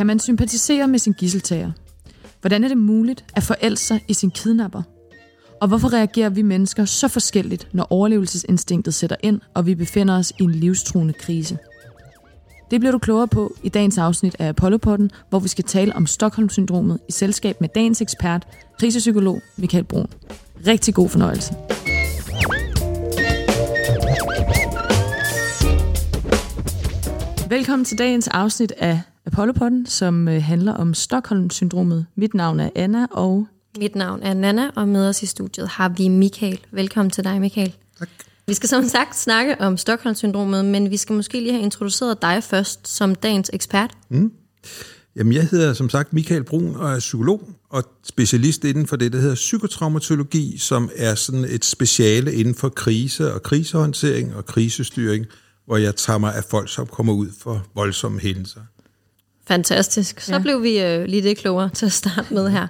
Kan man sympatisere med sin gisseltager? Hvordan er det muligt at forelske sig i sin kidnapper? Og hvorfor reagerer vi mennesker så forskelligt, når overlevelsesinstinktet sætter ind, og vi befinder os i en livstruende krise? Det bliver du klogere på i dagens afsnit af Apollo-podden, hvor vi skal tale om Stockholm-syndromet i selskab med dagens ekspert, krisepsykolog Michael Brun. Rigtig god fornøjelse. Velkommen til dagens afsnit af Apollo-podden, som øh, handler om Stockholm-syndromet. Mit navn er Anna, og Mit navn er Nana, og med os i studiet har vi Michael. Velkommen til dig, Michael. Tak. Vi skal som sagt snakke om Stockholm-syndromet, men vi skal måske lige have introduceret dig først som dagens ekspert. Jamen, jeg hedder som sagt Michael Brun og er psykolog og specialist inden for det, der hedder psykotraumatologi, som er sådan et speciale inden for krise og krisehåndtering og krisestyring, hvor jeg tager mig af folk, som kommer ud for voldsomme hændelser. Fantastisk. Så Ja. blev vi øh, lige det klogere til at starte med her.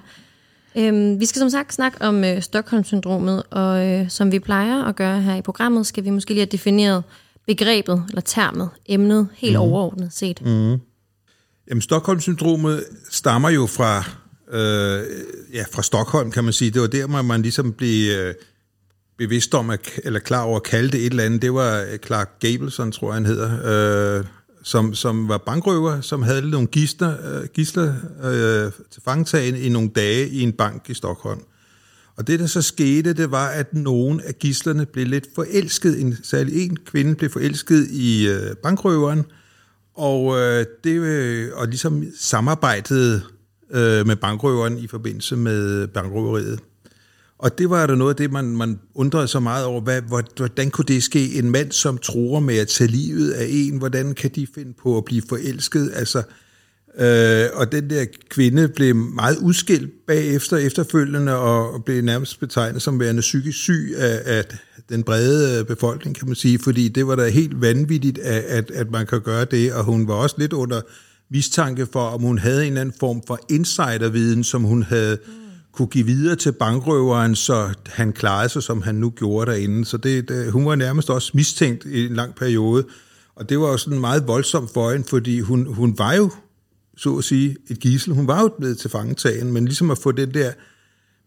Øhm, vi skal som sagt snakke om øh, Stockholm-syndromet, og øh, som vi plejer at gøre her i programmet, skal vi måske lige have defineret begrebet, eller termet, emnet, helt mm. overordnet set. Mm. Jamen, Stockholm-syndromet stammer jo fra, øh, ja, fra Stockholm, kan man sige. Det var der, hvor man ligesom blev øh, bevidst om, at, eller klar over at kalde det et eller andet. Det var øh, Clark Gableson, tror jeg, han hedder, øh, som, som var bankrøver, som havde nogle gisler, øh, gisler øh, til fangetagen i nogle dage i en bank i Stockholm. Og det, der så skete, det var, at nogle af gislerne blev lidt forelsket. En, særlig en kvinde blev forelsket i øh, bankrøveren, og, øh, det, øh, og ligesom samarbejdede øh, med bankrøveren i forbindelse med bankrøveriet. Og det var der noget af det, man, man undrede sig meget over. Hvad, hvordan kunne det ske? En mand, som tror med at tage livet af en, hvordan kan de finde på at blive forelsket? Altså, øh, og den der kvinde blev meget udskilt bagefter efterfølgende, og, og blev nærmest betegnet som værende psykisk syg af, af den brede øh, befolkning, kan man sige, fordi det var da helt vanvittigt, at, at, at man kan gøre det, og hun var også lidt under mistanke for, om hun havde en eller anden form for insiderviden, som hun havde kunne give videre til bankrøveren, så han klarede sig, som han nu gjorde derinde. Så det, det, hun var nærmest også mistænkt i en lang periode. Og det var jo sådan meget voldsomt for hende, fordi hun, hun var jo, så at sige, et gissel. Hun var jo blevet til fangetagen, men ligesom at få den der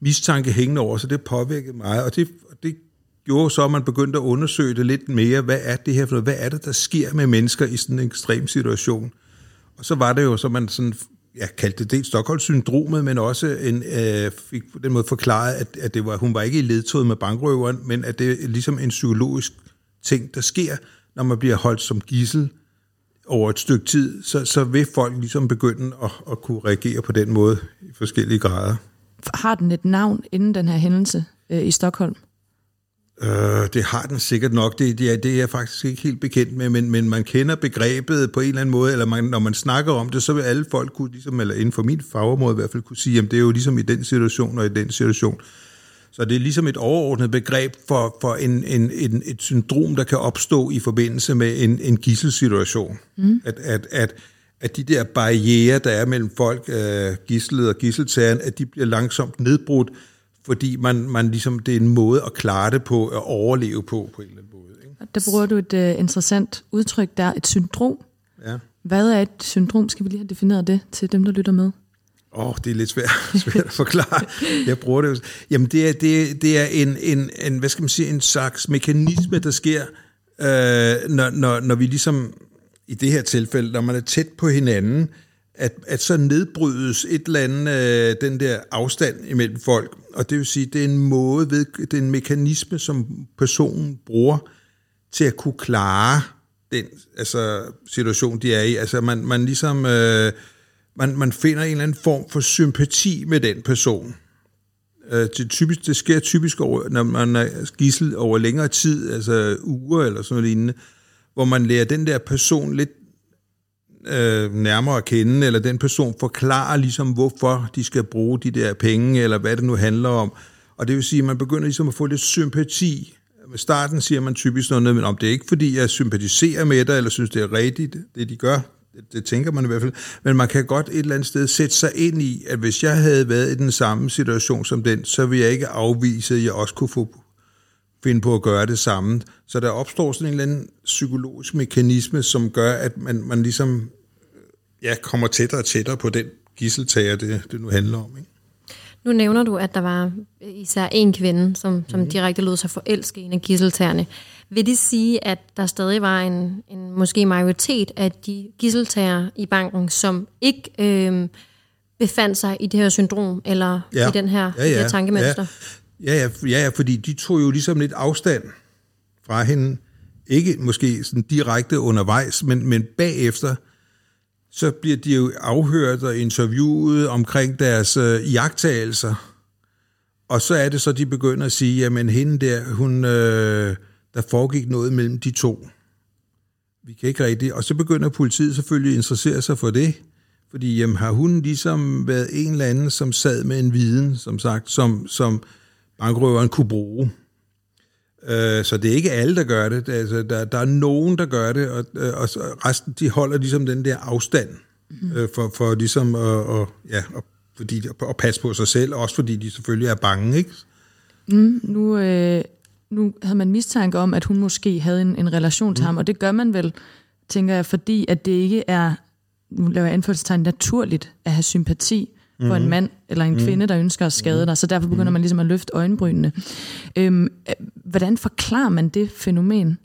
mistanke hængende over, så det påvirkede mig. Og det, det gjorde så, at man begyndte at undersøge det lidt mere. Hvad er det her for noget? Hvad er det, der sker med mennesker i sådan en ekstrem situation? Og så var det jo, så man sådan, jeg kaldte det dels Stockholm-syndromet, men også en, øh, fik på den måde forklaret, at, at det var, hun var ikke i ledtoget med bankrøveren, men at det er ligesom en psykologisk ting, der sker, når man bliver holdt som gissel over et stykke tid, så, så vil folk ligesom begynde at, at kunne reagere på den måde i forskellige grader. har den et navn inden den her hændelse øh, i Stockholm? Øh, det har den sikkert nok. Det, det, er, det er jeg faktisk ikke helt bekendt med, men, men man kender begrebet på en eller anden måde, eller man, når man snakker om det, så vil alle folk kunne, ligesom, eller inden for min fagområde i hvert fald, kunne sige, at det er jo ligesom i den situation og i den situation. Så det er ligesom et overordnet begreb for, for en, en, en, et syndrom, der kan opstå i forbindelse med en, en gisselsituation. Mm. At, at, at, at de der barriere, der er mellem folk, øh, gislet og gisseltageren, at de bliver langsomt nedbrudt, fordi man, man ligesom, det er en måde at klare det på, at overleve på, på en eller anden måde. Ikke? Der bruger du et uh, interessant udtryk der, et syndrom. Ja. Hvad er et syndrom? Skal vi lige have defineret det til dem, der lytter med? Åh, oh, det er lidt svært, svært at forklare. Jeg bruger det jo. Jamen, det er, det, det er en, en, en, hvad skal man sige, en slags mekanisme, der sker, øh, når, når, når vi ligesom, i det her tilfælde, når man er tæt på hinanden, at, at så nedbrydes et eller andet, øh, den der afstand imellem folk. Og det vil sige, det er en måde, ved, det er en mekanisme, som personen bruger til at kunne klare den altså, situation, de er i. Altså, man, man ligesom... Øh, man, man finder en eller anden form for sympati med den person. Øh, det, typisk, det sker typisk, over, når man er gissel over længere tid, altså uger eller sådan noget lignende, hvor man lærer den der person lidt øh, nærmere at kende, eller den person forklarer ligesom, hvorfor de skal bruge de der penge, eller hvad det nu handler om. Og det vil sige, at man begynder ligesom at få lidt sympati. Med starten siger man typisk noget, men om det er ikke, fordi jeg sympatiserer med dig, eller synes, det er rigtigt, det de gør. Det, det tænker man i hvert fald. Men man kan godt et eller andet sted sætte sig ind i, at hvis jeg havde været i den samme situation som den, så ville jeg ikke afvise, at jeg også kunne få finde på at gøre det samme. Så der opstår sådan en eller anden psykologisk mekanisme, som gør, at man, man ligesom ja, kommer tættere og tættere på den gisseltager, det, det nu handler om. Ikke? Nu nævner du, at der var især en kvinde, som, som mm. direkte lod sig forelske en af gisseltagerne. Vil det sige, at der stadig var en, en måske majoritet af de gisseltager i banken, som ikke øh, befandt sig i det her syndrom, eller ja. i den her, ja, ja. Det her tankemønster? Ja. Ja, ja, ja, ja, fordi de tog jo ligesom lidt afstand fra hende. Ikke måske sådan direkte undervejs, men, men bagefter, så bliver de jo afhørt og interviewet omkring deres øh, jagttagelser. Og så er det så, de begynder at sige, jamen hende der, hun, øh, der foregik noget mellem de to. Vi kan ikke rigtigt. Og så begynder politiet selvfølgelig at interessere sig for det. Fordi jamen, har hun ligesom været en eller anden, som sad med en viden, som sagt, som, som bankrøveren kunne bruge. Øh, så det er ikke alle, der gør det. Altså, der, der er nogen, der gør det, og, øh, og resten de holder ligesom den der afstand mm. for, for ligesom at, og, ja, og, fordi, at passe på sig selv, også fordi de selvfølgelig er bange. Ikke? Mm, nu, øh, nu havde man mistanke om, at hun måske havde en, en relation til mm. ham, og det gør man vel, tænker jeg, fordi at det ikke er, nu laver jeg anførselstegn, naturligt at have sympati for mm. en mand eller en mm. kvinde, der ønsker at skade mm. dig, så derfor begynder man ligesom at løfte øjenbrynene. Øhm, hvordan forklarer man det fænomen?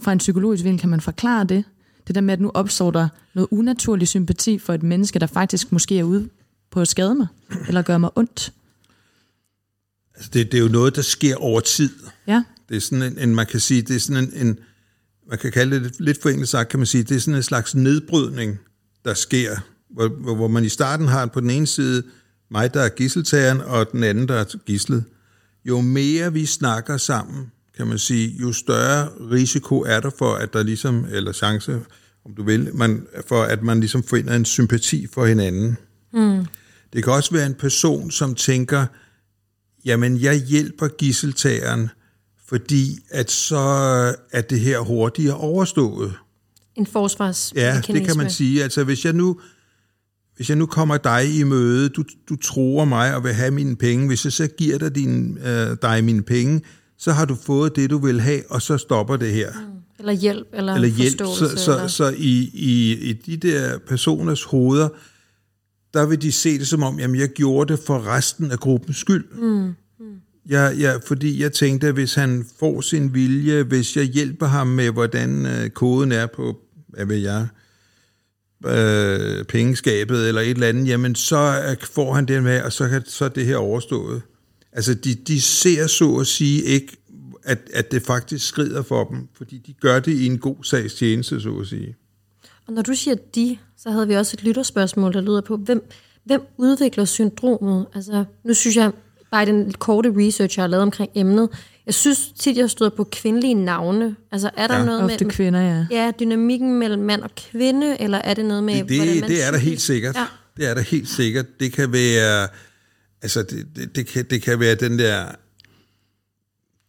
Fra en psykologisk vinkel kan man forklare det? Det der med, at nu opstår der noget unaturlig sympati for et menneske, der faktisk måske er ude på at skade mig, eller gøre mig ondt. Altså det, det er jo noget, der sker over tid. Ja. Det er sådan en, en man kan sige, det er sådan en, en man kan kalde det lidt for enkelt sagt, kan man sige, det er sådan en slags nedbrydning, der sker, hvor, hvor man i starten har på den ene side mig, der er gisseltageren, og den anden, der er gislet. Jo mere vi snakker sammen, kan man sige, jo større risiko er der for, at der ligesom, eller chance, om du vil, man, for at man ligesom finder en sympati for hinanden. Mm. Det kan også være en person, som tænker, jamen jeg hjælper gisseltageren, fordi at så er det her hurtigere overstået. En forsvarsmekanisme. Ja, det kan man sige. Altså hvis jeg nu hvis jeg nu kommer dig i møde, du, du tror mig og vil have mine penge, hvis jeg så giver dig, din, øh, dig mine penge, så har du fået det, du vil have, og så stopper det her. Mm. Eller hjælp, eller, eller hjælp. Så, så, eller... så i, i, i de der personers hoveder, der vil de se det som om, jamen jeg gjorde det for resten af gruppens skyld. Mm. Mm. Jeg, jeg, fordi jeg tænkte, at hvis han får sin vilje, hvis jeg hjælper ham med, hvordan øh, koden er på, hvad ved jeg, øh, pengeskabet eller et eller andet, jamen så får han det med, og så, kan, så er det her overstået. Altså de, de ser så at sige ikke, at, at det faktisk skrider for dem, fordi de gør det i en god sags tjeneste, så at sige. Og når du siger de, så havde vi også et lytterspørgsmål, der lyder på, hvem, hvem udvikler syndromet? Altså, nu synes jeg, bare i den korte research, jeg har lavet omkring emnet, jeg synes tit, jeg stod på kvindelige navne. Altså, er der ja. noget Ofte med... kvinder, ja. Ja, dynamikken mellem mand og kvinde, eller er det noget med... Det, det, man det er der helt sikkert. Ja. Det er der helt sikkert. Det kan være... Altså, det, det, det, kan, det kan være den der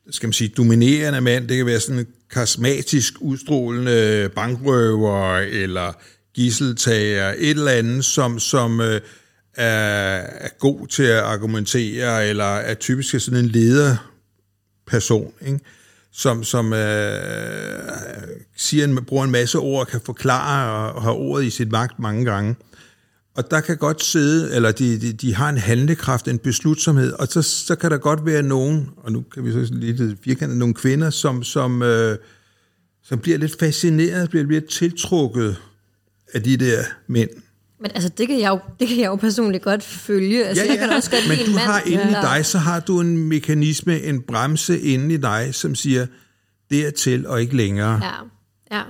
skal man sige, dominerende mand. Det kan være sådan en karismatisk, udstrålende bankrøver eller gisseltager, et eller andet, som, som øh, er, er god til at argumentere, eller er typisk sådan en person, ikke? som, som øh, siger en, bruger en masse ord kan forklare og, og har ordet i sit magt mange gange. Og der kan godt sidde, eller de, de, de har en handlekraft, en beslutsomhed, og så, så kan der godt være nogen, og nu kan vi så lidt firkantet, nogle kvinder, som, som, øh, som bliver lidt fascineret, bliver lidt tiltrukket af de der mænd. Men altså, det kan jeg jo, det kan jeg jo personligt godt følge. Altså, ja, ja. Jeg kan også godt Men du mand, har inde i dig, så har du en mekanisme, en bremse inde i dig, som siger, dertil og ikke længere. Ja, ja.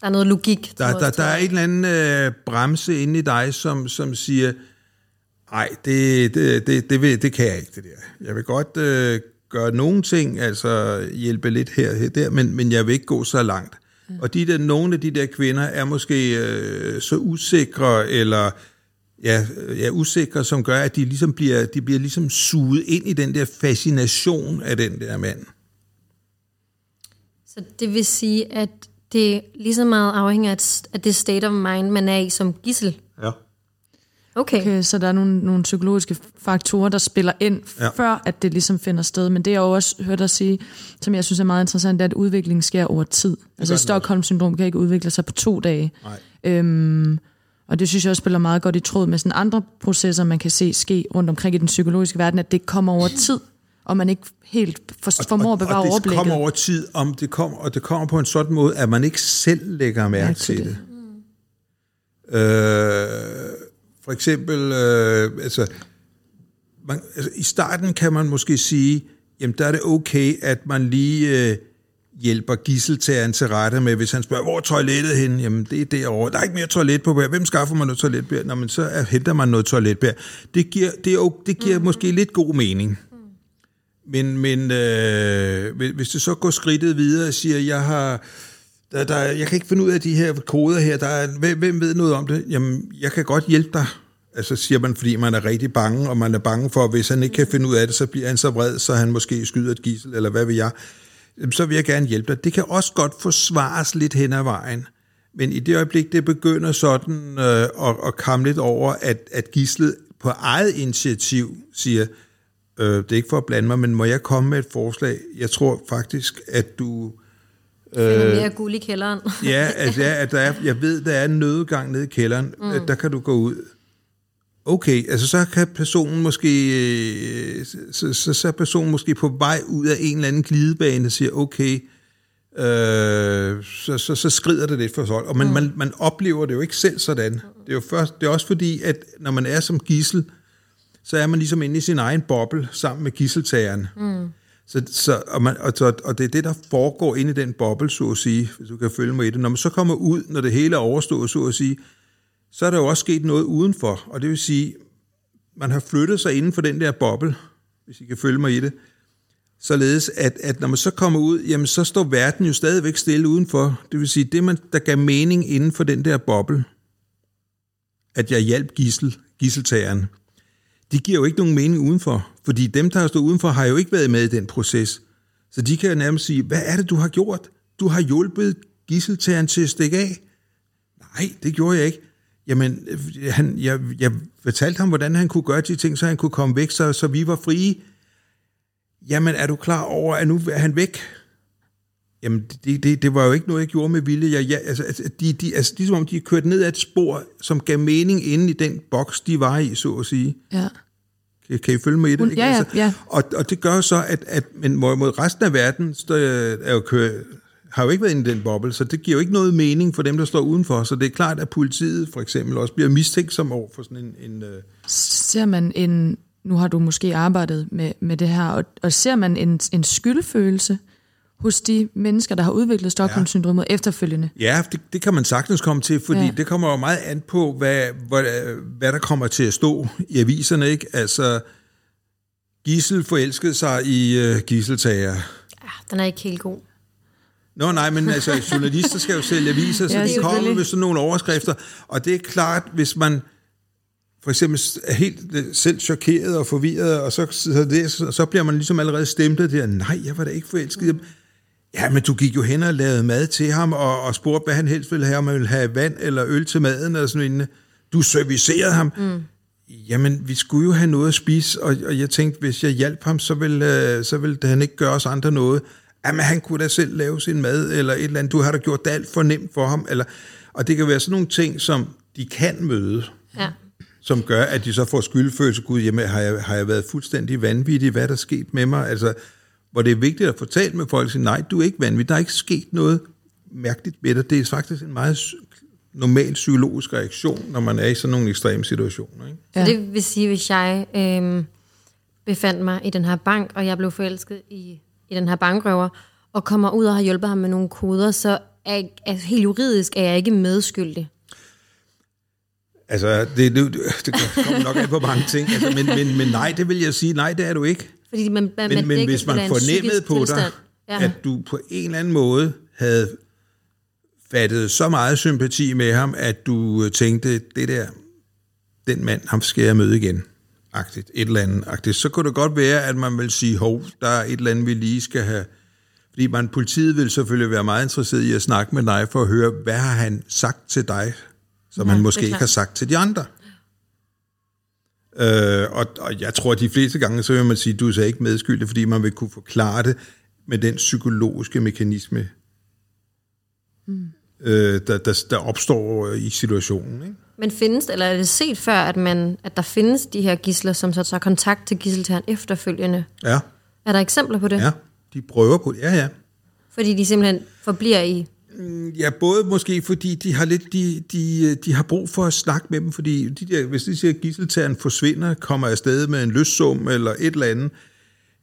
Der er noget logik. Der, der, der er en eller anden øh, bremse inde i dig, som, som siger, Nej, det, det, det, det, vil, det kan jeg ikke, det der. Jeg vil godt øh, gøre nogle ting, altså hjælpe lidt her og der, men, men jeg vil ikke gå så langt. Og de der, nogle af de der kvinder er måske øh, så usikre, eller ja, ja, usikre, som gør, at de ligesom bliver, de bliver ligesom suget ind i den der fascination af den der mand. Så det vil sige, at det lige så meget afhænger af det state of mind, man er i som gissel. Ja. Okay. Okay, så der er nogle, nogle psykologiske faktorer, der spiller ind, Ja. før at det ligesom finder sted. Men det jeg også hørt dig sige, som jeg synes er meget interessant, det er, at udviklingen sker over tid. Altså Stockholm-syndrom kan ikke udvikle sig på to dage. Nej. Øhm, og det synes jeg også spiller meget godt i tråd med sådan andre processer, man kan se ske rundt omkring i den psykologiske verden, at det kommer over tid, og man ikke helt for, formår at bevare og det overblikket. kommer over tid, om det kommer, og det kommer på en sådan måde, at man ikke selv lægger mærke Mærke til til det. Øh, for eksempel, øh, altså, man, altså, i starten kan man måske sige, jamen der er det okay, at man lige øh, hjælper gisseltageren til rette med, hvis han spørger, hvor er toilettet henne? Jamen det er derovre. Der er ikke mere toilet på Hvem skaffer man noget toiletbær? Nå, men så er, henter man noget toiletbær. Det giver, det er, det giver mm. måske lidt god mening. Men, men øh, hvis- hvis det så går skridtet videre og siger, jeg har... Der, der, jeg kan ikke finde ud af de her koder her. Der er, hvem, hvem ved noget om det? Jamen, jeg kan godt hjælpe dig. Altså siger man, fordi man er rigtig bange, og man er bange for, at hvis han ikke kan finde ud af det, så bliver han så vred, så han måske skyder et gissel, eller hvad ved jeg. Jamen, Så vil jeg gerne hjælpe dig. Det kan også godt forsvares lidt hen ad vejen. Men i det øjeblik, det begynder sådan øh, at, at komme lidt over, at, at gislet på eget initiativ siger, øh, det er ikke for at blande mig, men må jeg komme med et forslag? Jeg tror faktisk, at du... Finder mere guld i kælderen. Ja, altså, ja at der er, jeg ved, der er en nødgang nede i kælderen, mm. der kan du gå ud. Okay, altså så kan personen måske, øh, så, så, så er personen måske på vej ud af en eller anden glidebane og siger, okay, øh, så, så, så skrider det lidt for sig. Og man, mm. man, man oplever det jo ikke selv sådan. Det er jo først, det er også fordi, at når man er som gissel, så er man ligesom inde i sin egen boble sammen med gisseltageren. Mm. Så, så, og, man, og, så, og det er det, der foregår inde i den boble, så at sige, hvis du kan følge mig i det. Når man så kommer ud, når det hele er overstået, så at sige, så er der jo også sket noget udenfor. Og det vil sige, man har flyttet sig inden for den der boble, hvis I kan følge mig i det, således at, at når man så kommer ud, jamen så står verden jo stadigvæk stille udenfor. Det vil sige, det man, der gav mening inden for den der boble, at jeg hjalp gissel, gisseltageren, de giver jo ikke nogen mening udenfor. Fordi dem, der har stået udenfor, har jo ikke været med i den proces. Så de kan jo nærmest sige, hvad er det, du har gjort? Du har hjulpet gisseltageren til at stikke af. Nej, det gjorde jeg ikke. Jamen, øh, han, jeg, jeg fortalte ham, hvordan han kunne gøre de ting, så han kunne komme væk, så, så vi var frie. Jamen, er du klar over, at nu er han væk? Jamen, det, det, det var jo ikke noget, jeg gjorde med vilje. Jeg, jeg, altså, altså, de, de, altså, ligesom om de er kørt ned ad et spor, som gav mening inde i den boks, de var i, så at sige. Ja. Kan, kan I følge med i det? Hun- ikke? ja, ja, altså, ja. Og, og det gør så, at, at men mod resten af verden står, er jo kø, har jo ikke været inde i den boble, så det giver jo ikke noget mening for dem, der står udenfor. Så det er klart, at politiet for eksempel også bliver mistænkt som over for sådan en... en øh, Ser man en, nu har du måske arbejdet med, med det her, og, og ser man en, en skyldfølelse hos de mennesker, der har udviklet Stockholm-syndromet efterfølgende? Ja, det, det kan man sagtens komme til, fordi ja. Ja. det kommer jo meget an på, hvad, hvad, hvad der kommer til at stå i aviserne. Ikke? Altså, Gissel forelskede sig i uh, gisseltager. Ja, den er ikke helt god. Nå nej, men altså, journalister skal jo sælge aviser, så Ja, ja, de kommer med sådan nogle overskrifter. Og det er klart, hvis man for eksempel er helt øh, selv chokeret og forvirret, og så, så, det, så, så bliver man ligesom allerede stemplet der, nej, jeg var da ikke forelsket. Ja, men du gik jo hen og lavede mad til ham, og, og spurgte, hvad han helst ville have, om han ville have vand eller øl til maden, og sådan noget. Du servicerede ham. Mm. Jamen, vi skulle jo have noget at spise, og, og jeg tænkte, hvis jeg hjalp ham, så ville, øh, så ville han ikke gøre os andre noget. Jamen, han kunne da selv lave sin mad, eller et eller andet. Du har da gjort det alt for nemt for ham. Eller, og det kan være sådan nogle ting, som de kan møde, Ja. som gør, at de så får skyldfølelse. Gud, jamen, har jeg, har jeg været fuldstændig vanvittig? Hvad er der sket med mig? Altså, hvor det er vigtigt at få talt med folk og sige, nej, du er ikke vanvittig. Der er ikke sket noget mærkeligt med dig. Det er faktisk en meget normal psykologisk reaktion, når man er i sådan nogle ekstreme situationer. Ikke? Så det vil sige, hvis jeg øhm, befandt mig i den her bank, og jeg blev forelsket i, i den her bankrøver, og kommer ud og har hjulpet ham med nogle koder, så er, er helt juridisk er jeg ikke medskyldig. Altså, det, det, det kommer nok af på mange ting. Altså, men, men, men nej, det vil jeg sige, nej, det er du ikke. Fordi man, man, Men, men dækker hvis man fornemmede på tilstand. dig, Ja. at du på en eller anden måde havde fattet så meget sympati med ham, at du øh, tænkte, det der, den mand, ham skal jeg møde igen, agtigt, et eller andet, agtigt. Så kunne det godt være, at man vil sige, hov, der er et eller andet, vi lige skal have, fordi man, politiet vil selvfølgelig være meget interesseret i at snakke med dig, for at høre, hvad har han sagt til dig, som Ja, han måske ikke har sagt til de andre. Øh, og, og jeg tror, at de fleste gange, så vil man sige, du er så ikke medskyldig, fordi man vil kunne forklare det med den psykologiske mekanisme, mm. øh, der, der, der opstår i situationen. Ikke? Men findes, eller er det set før, at, man, at der findes de her gisler, som så tager kontakt til gisseltageren efterfølgende? Ja, Er der eksempler på det? ja, de prøver på det. Ja, ja. Fordi de simpelthen forbliver i... Mm, ja, både måske fordi de har lidt, de, de, de har brug for at snakke med dem, fordi de der, hvis de siger, at gisseltageren forsvinder, kommer afsted med en løssum eller et eller andet,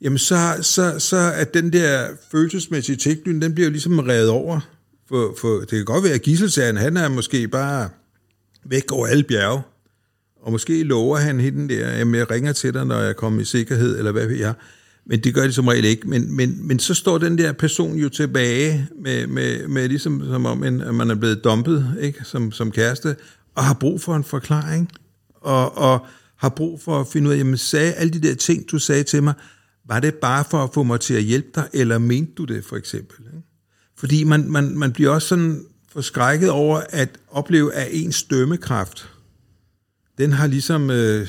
jamen så, så, så er den der følelsesmæssige tilknytning, den bliver jo ligesom revet over. For, for det kan godt være, at gisseltageren, han er måske bare væk over alle bjerge, og måske lover han hende der, jamen jeg ringer til dig, når jeg kommer i sikkerhed, eller hvad ved jeg. Men det gør de som regel ikke. Men, men, men så står den der person jo tilbage med, med, med ligesom som om, en, at man er blevet dumpet ikke? Som, som kæreste, og har brug for en forklaring, og, og har brug for at finde ud af, jamen sagde alle de der ting, du sagde til mig, var det bare for at få mig til at hjælpe dig, eller mente du det for eksempel? Ikke? Fordi man, man, man bliver også sådan forskrækket over at opleve, at ens dømmekraft, den har ligesom øh,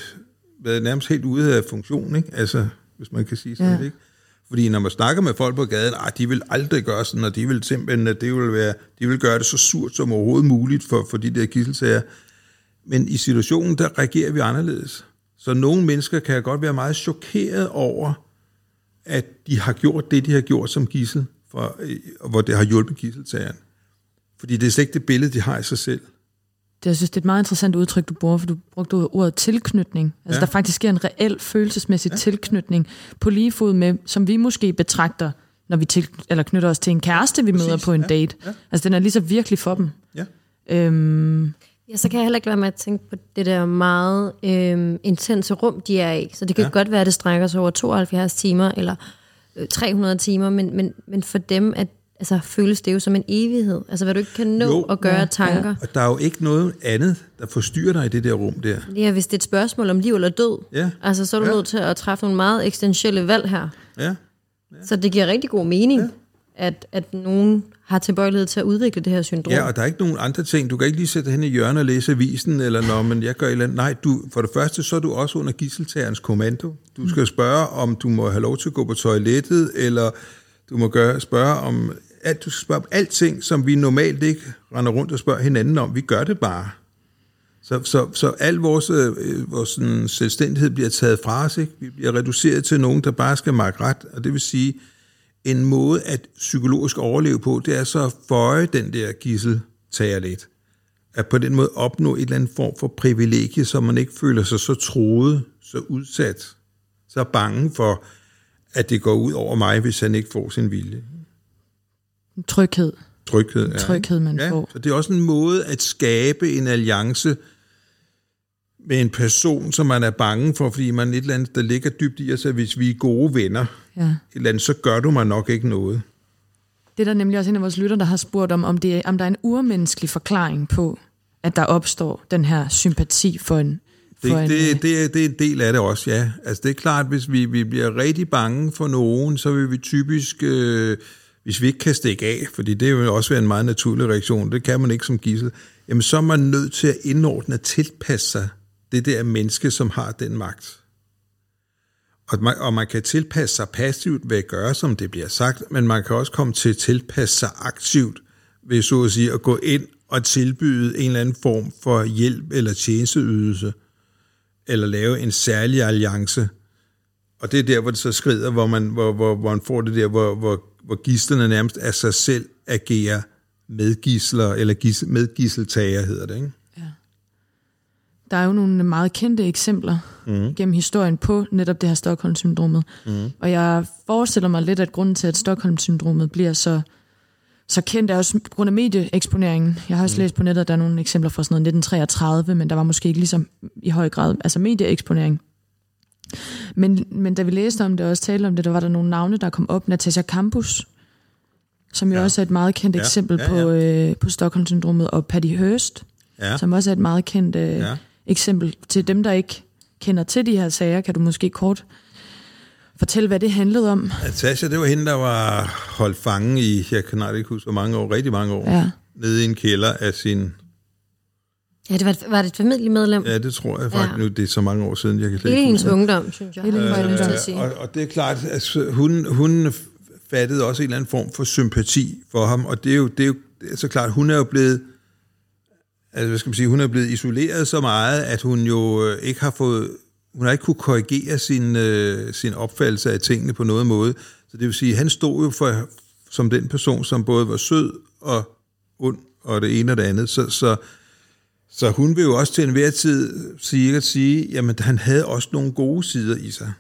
været nærmest helt ude af funktion, ikke? Altså, hvis man kan sige sådan, Ja. ikke? Fordi når man snakker med folk på gaden, ah, de vil aldrig gøre sådan, og de vil simpelthen, at det vil være, de vil gøre det så surt som overhovedet muligt for, for de der gisselsager. Men i situationen, der reagerer vi anderledes. Så nogle mennesker kan godt være meget chokeret over, at de har gjort det, de har gjort som gissel, for, øh, hvor det har hjulpet gisseltageren. Fordi det er slet ikke det billede, de har i sig selv. Det, jeg synes, det er et meget interessant udtryk, du bruger, for du brugte ordet tilknytning. Altså, Ja. der faktisk sker en reel følelsesmæssig ja. tilknytning på lige fod med, som vi måske betragter, når vi til, eller knytter os til en kæreste, vi Præcis, møder på en ja, date. ja. Altså, den er lige så virkelig for dem. Ja. Øhm, Ja, så kan jeg heller ikke være med at tænke på det der meget øhm, intense rum, de er i. Så det kan ja. Godt være, at det strækker sig over 72 timer eller øh, 300 timer, men, men, men for dem at, altså, føles det jo som en evighed. Altså, hvad du ikke kan nå Jo. at gøre Ja, tanker. Ja. Og der er jo ikke noget andet, der forstyrrer dig i det der rum der. Ja, hvis det er et spørgsmål om liv eller død, Ja. altså, så er du ja. Nødt til at træffe nogle meget eksistentielle valg her. Ja. Ja. Så det giver rigtig god mening, ja. at, at nogen har tilbøjelighed til at udvikle det her syndrom. Ja, og der er ikke nogen andre ting. Du kan ikke lige sætte dig hen i hjørnet og læse avisen, eller når men jeg gør et eller andet. Nej, du, for det første, så er du også under gisseltagerens kommando. Du skal spørge, om du må have lov til at gå på toilettet, eller du må gøre, spørge om alt, du skal spørge om alting, som vi normalt ikke render rundt og spørger hinanden om. Vi gør det bare. Så, så, så al vores, øh, vores sådan, selvstændighed bliver taget fra os. Ikke? Vi bliver reduceret til nogen, der bare skal markere ret. Og det vil sige, en måde at psykologisk overleve på, det er så at føje den der gissel tager lidt. At på den måde opnå et eller andet form for privilegie, så man ikke føler sig så troet, så udsat, så bange for, at det går ud over mig, hvis han ikke får sin vilje. tryghed. Tryghed. Ja, Tryghed, man ja, får. Så det er også en måde at skabe en alliance med en person, som man er bange for, fordi man et eller andet, der ligger dybt i os, at hvis vi er gode venner, Ja. et eller andet, så gør du mig nok ikke noget. Det er der nemlig også en af vores lytter, der har spurgt om, om, det om der er en urmenneskelig forklaring på, at der opstår den her sympati for en... Det, en det, det, er- det er en del af det også, ja. Altså det er klart, hvis vi, vi bliver rigtig bange for nogen, så vil vi typisk, øh, hvis vi ikke kan stikke af, fordi det vil også være en meget naturlig reaktion, det kan man ikke som gissel, jamen så er man nødt til at indordne og tilpasse sig det der menneske, som har den magt. Og man, og man kan tilpasse sig passivt ved at gøre, som det bliver sagt, men man kan også komme til at tilpasse sig aktivt ved så at sige at gå ind og tilbyde en eller anden form for hjælp eller tjenesteydelse, eller lave en særlig alliance. Og det er der, hvor det så skrider, hvor man, hvor, hvor, hvor man får det der, hvor, hvor, hvor gislerne nærmest af sig selv agerer medgisler, eller gis, medgisseltager hedder det, ikke? Der er jo nogle meget kendte eksempler mm. gennem historien på netop det her Stockholm-syndromet. Mm. Og jeg forestiller mig lidt, at grunden til, at Stockholm-syndromet bliver så så kendt er også på grund af medieeksponeringen. Jeg har også mm. læst på nettet, at der er nogle eksempler fra sådan noget 1933, men der var måske ikke ligesom i høj grad altså medieeksponering. Men, men da vi læste om det og også talte om det, der var der nogle navne, der kom op. Natasha Campus, som jo ja. også er et meget kendt Ja, eksempel ja, på, øh, på Stockholm-syndromet, og Patty Hearst, Ja. som også er et meget kendt øh, Ja. ja. eksempel. Til dem, der ikke kender til de her sager, kan du måske kort fortælle, hvad det handlede om? Natasha, det var hende, der var holdt fange i, jeg kan ikke huske, hvor mange år, rigtig mange år, Ja. nede i en kælder af sin, Ja, det var, var det et familiemedlem. Ja. ja, det tror jeg faktisk Ja. nu, det er så mange år siden, jeg kan slet Hele ikke huske. ungdom, synes jeg. Hele Hele hendes hendes ungdom. til at sige. Og, og det er klart, at altså, hun, hun fattede også en eller anden form for sympati for ham, og det er jo, det er jo det er så klart, hun er jo blevet, altså hvad skal man sige, hun er blevet isoleret så meget, at hun jo øh, ikke har fået, hun har ikke kunne korrigere sin, øh, sin opfattelse af tingene på noget måde. Så det vil sige, han stod jo for, som den person, som både var sød og ond, og det ene og det andet. Så, så, så hun vil jo også til enhver tid sikkert sige, jamen han havde også nogle gode sider i sig.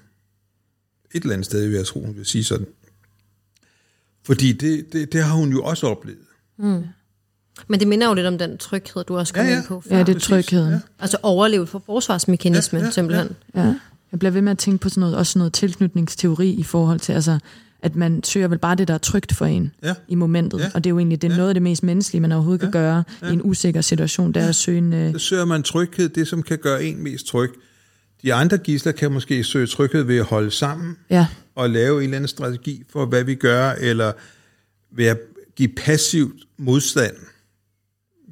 Et eller andet sted vil jeg tro, hun vil sige sådan. Fordi det, det, det har hun jo også oplevet. Mm. Men det minder jo lidt om den tryghed, du også kom Ja, ja. ind på. Før. Ja, det er trygheden. Ja. Altså overlevet for forsvarsmekanismen, Ja, ja, ja, ja, simpelthen. Ja. Ja. Jeg bliver ved med at tænke på sådan noget, også sådan noget tilknytningsteori i forhold til, altså, at man søger vel bare det, der er trygt for en Ja. i momentet. Ja. Og det er jo egentlig det er noget af det mest menneskelige, man overhovedet kan gøre i en usikker situation, det er at søge en... Øh, Så søger man tryghed, det som kan gøre en mest tryg. De andre gisler kan måske søge tryghed ved at holde sammen ja, og lave en eller anden strategi for, hvad vi gør, eller ved at give passivt modstand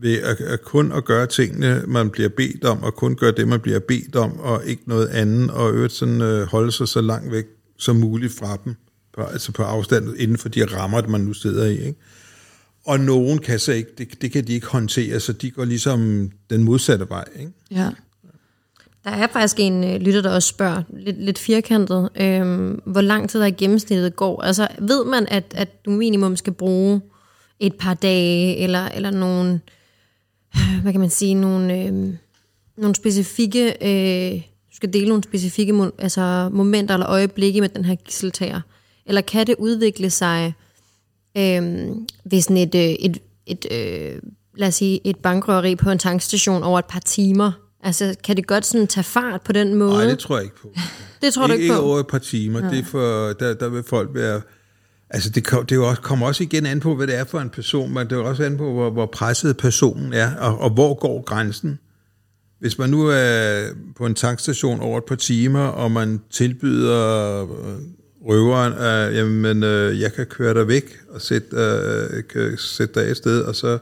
ved at, at kun at gøre tingene, man bliver bedt om, og kun gøre det, man bliver bedt om, og ikke noget andet, og øvrigt sådan, øh, holde sig så langt væk som muligt fra dem, på, altså på afstand inden for de rammer, man nu sidder i. Ikke? Og nogen kan så ikke, det, det kan de ikke håndtere, så de går ligesom den modsatte vej. Ikke? ja. Der er faktisk en øh, lytter, der også spørger, lidt, lidt firkantet, øh, hvor lang tid der i gennemsnittet går. Altså ved man, at, at du minimum skal bruge et par dage, eller, eller nogle, hvad kan man sige, nogle, øh, nogle specifikke, øh, du skal dele nogle specifikke altså, momenter eller øjeblikke med den her gisseltager. Eller kan det udvikle sig øh, ved sådan et, øh, et, et øh, lad os sige, et bankrøveri på en tankstation over et par timer? Altså, kan det godt sådan tage fart på den måde? Nej, det tror jeg ikke på. det tror du ikke ikke på? over et par timer. Det er for, der, der vil folk være... Altså, det, kom- det er jo også, kommer også igen an på, hvad det er for en person, men det er også an på, hvor, hvor presset personen er, og, og hvor går grænsen. Hvis man nu er på en tankstation over et par timer, og man tilbyder øh, røveren, at jamen, øh, jeg kan køre dig væk og sætte, øh, kan sætte dig af sted, og så et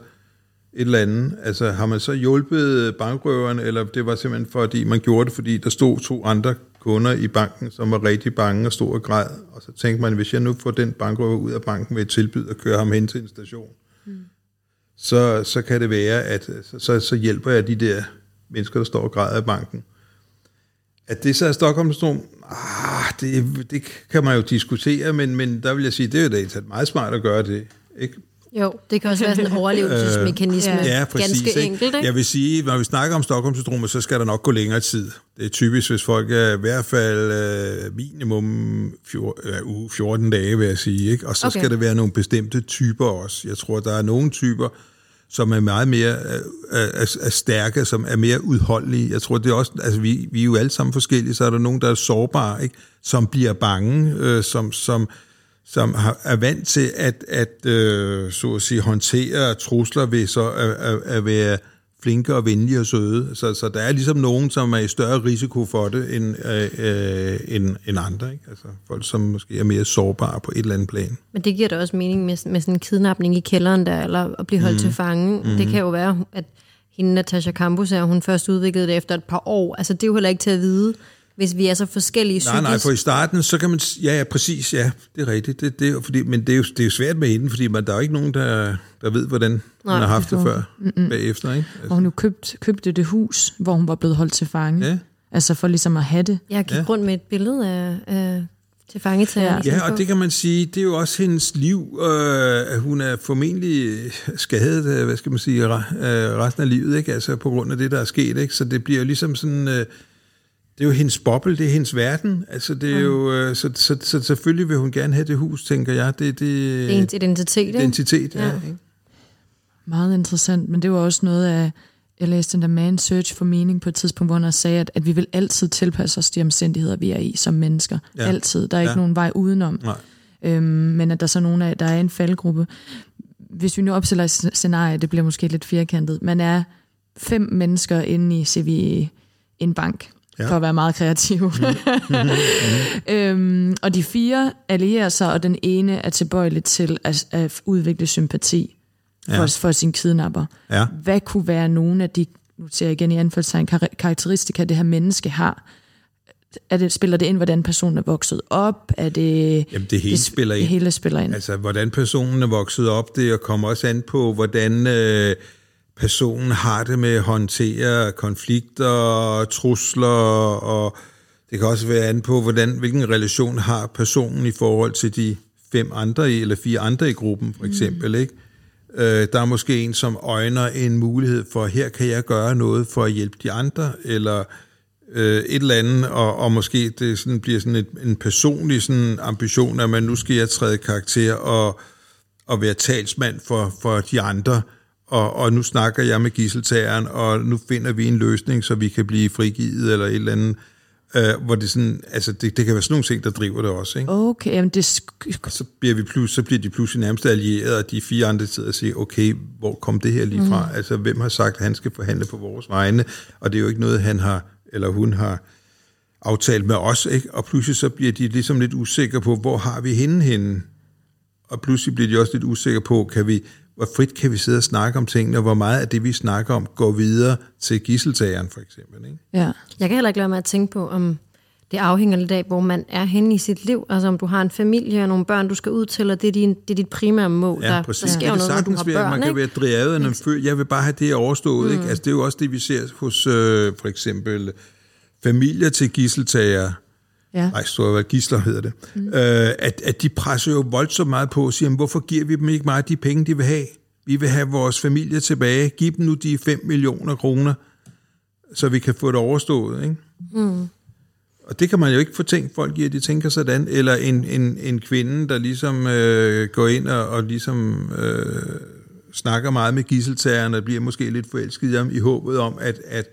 eller andet. Altså har man så hjulpet bankrøveren, eller det var simpelthen fordi, man gjorde det, fordi der stod to andre kunder i banken, som var rigtig bange og stod og græd. Og så tænkte man, hvis jeg nu får den bankrøver ud af banken ved et tilbud og køre ham hen til en station, mm. så, så kan det være, at så, så, hjælper jeg de der mennesker, der står og græder i banken. At det så er Stockholm Syndrom, ah, det, det kan man jo diskutere, men, men der vil jeg sige, det er jo da meget smart at gøre det. Ikke? Jo, det kan også være sådan en overlevelsesmekanisme. Øh, Ja, præcis. Ganske ikke? enkelt, ikke? Jeg vil sige, når vi snakker om Stockholm-syndromet, så skal der nok gå længere tid. Det er typisk, hvis folk er i hvert fald øh, minimum fjor, øh, uge 14 dage, vil jeg sige. Ikke? Og så Okay. skal det være nogle bestemte typer også. Jeg tror, der er nogle typer, som er meget mere øh, er, er stærke, som er mere udholdelige. Jeg tror, det er også, altså vi, vi er jo alle sammen forskellige, så er der nogen, der er sårbare, ikke? som bliver bange, øh, som, som, som har, er vant til at, at øh, så at sige, håndtere trusler ved så at, at, at være flinke og venlige og søde. Så, så der er ligesom nogen, som er i større risiko for det end, øh, øh, end, end andre. Ikke? Altså folk, som måske er mere sårbare på et eller andet plan. Men det giver da også mening med, med sådan en kidnapning i kælderen der, eller at blive holdt mm. til fange. Mm. Det kan jo være, at hende Natasha Campus er, hun først udviklede det efter et par år. Altså det er jo heller ikke til at vide, hvis vi er så forskellige psykisk. Nej, nej, for i starten, så kan man... Ja, ja, præcis, ja, det er rigtigt. Det, det fordi, men det er, jo, det er jo svært med hende, fordi man, der er jo ikke nogen, der, der ved, hvordan nej, man har haft det det før Mm-mm. bagefter, ikke? Hvor hun jo købt, købte det hus, hvor hun var blevet holdt til fange. Ja. Altså for ligesom at have det. Jeg gik Ja. rundt med et billede af, af til fangetager. Ja. Ja, og det kan man sige, det er jo også hendes liv, øh, at hun er formentlig skadet, øh, hvad skal man sige, øh, resten af livet, ikke? Altså på grund af det, der er sket, ikke? Så det bliver jo ligesom sådan, øh, det er jo hendes boble, det er hendes verden. Altså, det er mm. jo, øh, så, så, så, selvfølgelig vil hun gerne have det hus, tænker jeg. Det, det, Det er ens identitet, ikke? identitet, ja. Ja. ikke? Meget interessant, men det var også noget af, jeg læste den der Man Search for Meaning på et tidspunkt, hvor han sagde, at, at vi vil altid tilpasse os de omstændigheder, vi er i som mennesker. Ja. Altid. Der er ikke Ja. nogen vej udenom. Nej. Øhm, men at der så er nogen af, der er en faldgruppe. Hvis vi nu opstiller et scenarie, det bliver måske lidt firkantet. Man er fem mennesker inde i CVE, en bank, Ja. for at være meget kreativ. øhm, og de fire allierer sig, og den ene er tilbøjelig til at, at udvikle sympati for, Ja. for sin kidnapper. Ja. Hvad kunne være nogle af de, nu ser jeg igen i anførselstegn, kar- karakteristika, det her menneske har? Er det, spiller det ind, hvordan personen er vokset op? Er det, Jamen, det hele spiller ind. Det hele spiller ind. Altså, hvordan personen er vokset op, det kommer også an på, hvordan øh, personen har det med at håndtere konflikter, trusler, og det kan også være an på, hvordan, hvilken relation har personen i forhold til de fem andre i, eller fire andre i gruppen, for eksempel, mm. ikke? Øh, der er måske en, som øjner en mulighed for, her kan jeg gøre noget for at hjælpe de andre, eller øh, et eller andet, og, og måske det sådan bliver sådan et, en personlig sådan ambition, at man nu skal jeg træde karakter og, og være talsmand for, for de andre, og, og nu snakker jeg med gisseltageren, og nu finder vi en løsning, så vi kan blive frigivet, eller et eller andet, øh, hvor det sådan, altså det, det kan være sådan nogle ting, der driver det også, ikke? Okay, jamen det, sk- Og så bliver, vi plus, så bliver de pludselig nærmest allierede, og de fire andre sidder og siger, okay, hvor kom det her lige fra? Mm. Altså, hvem har sagt, at han skal forhandle på vores vegne? Og det er jo ikke noget, han har, eller hun har aftalt med os, ikke? Og pludselig så bliver de ligesom lidt usikre på, hvor har vi hende henne? Og pludselig bliver de også lidt usikre på, kan vi, hvor frit kan vi sidde og snakke om tingene, og hvor meget af det, vi snakker om, går videre til gisseltageren, for eksempel, ikke? ja. Jeg kan heller ikke lade mig at tænke på, om det afhænger lidt af, hvor man er henne i sit liv. Altså om du har en familie og nogle børn, du skal ud til, og det er, din, det er dit primære mål. Ja, der, præcis. der sker det jo noget, når du har børn. man kan ikke? være drevet af en følelse. Jeg vil bare have det overstået. Mm. Ikke? Altså, det er jo også det, vi ser hos øh, for eksempel familier til gisseltager. Ja. Nej, hvad gisler hedder det. Mm. Øh, at, at de presser jo voldsomt meget på og siger, "Jamen, hvorfor giver vi dem ikke meget de penge, de vil have? Vi vil have vores familie tilbage. Giv dem nu de 5 millioner kroner, så vi kan få det overstået. Ikke? Mm. Og det kan man jo ikke få tænkt folk i, at de tænker sådan. Eller en, en, en kvinde, der ligesom øh, går ind og, og ligesom øh, snakker meget med gisseltagerne og bliver måske lidt forelsket i ham i håbet om, at, at,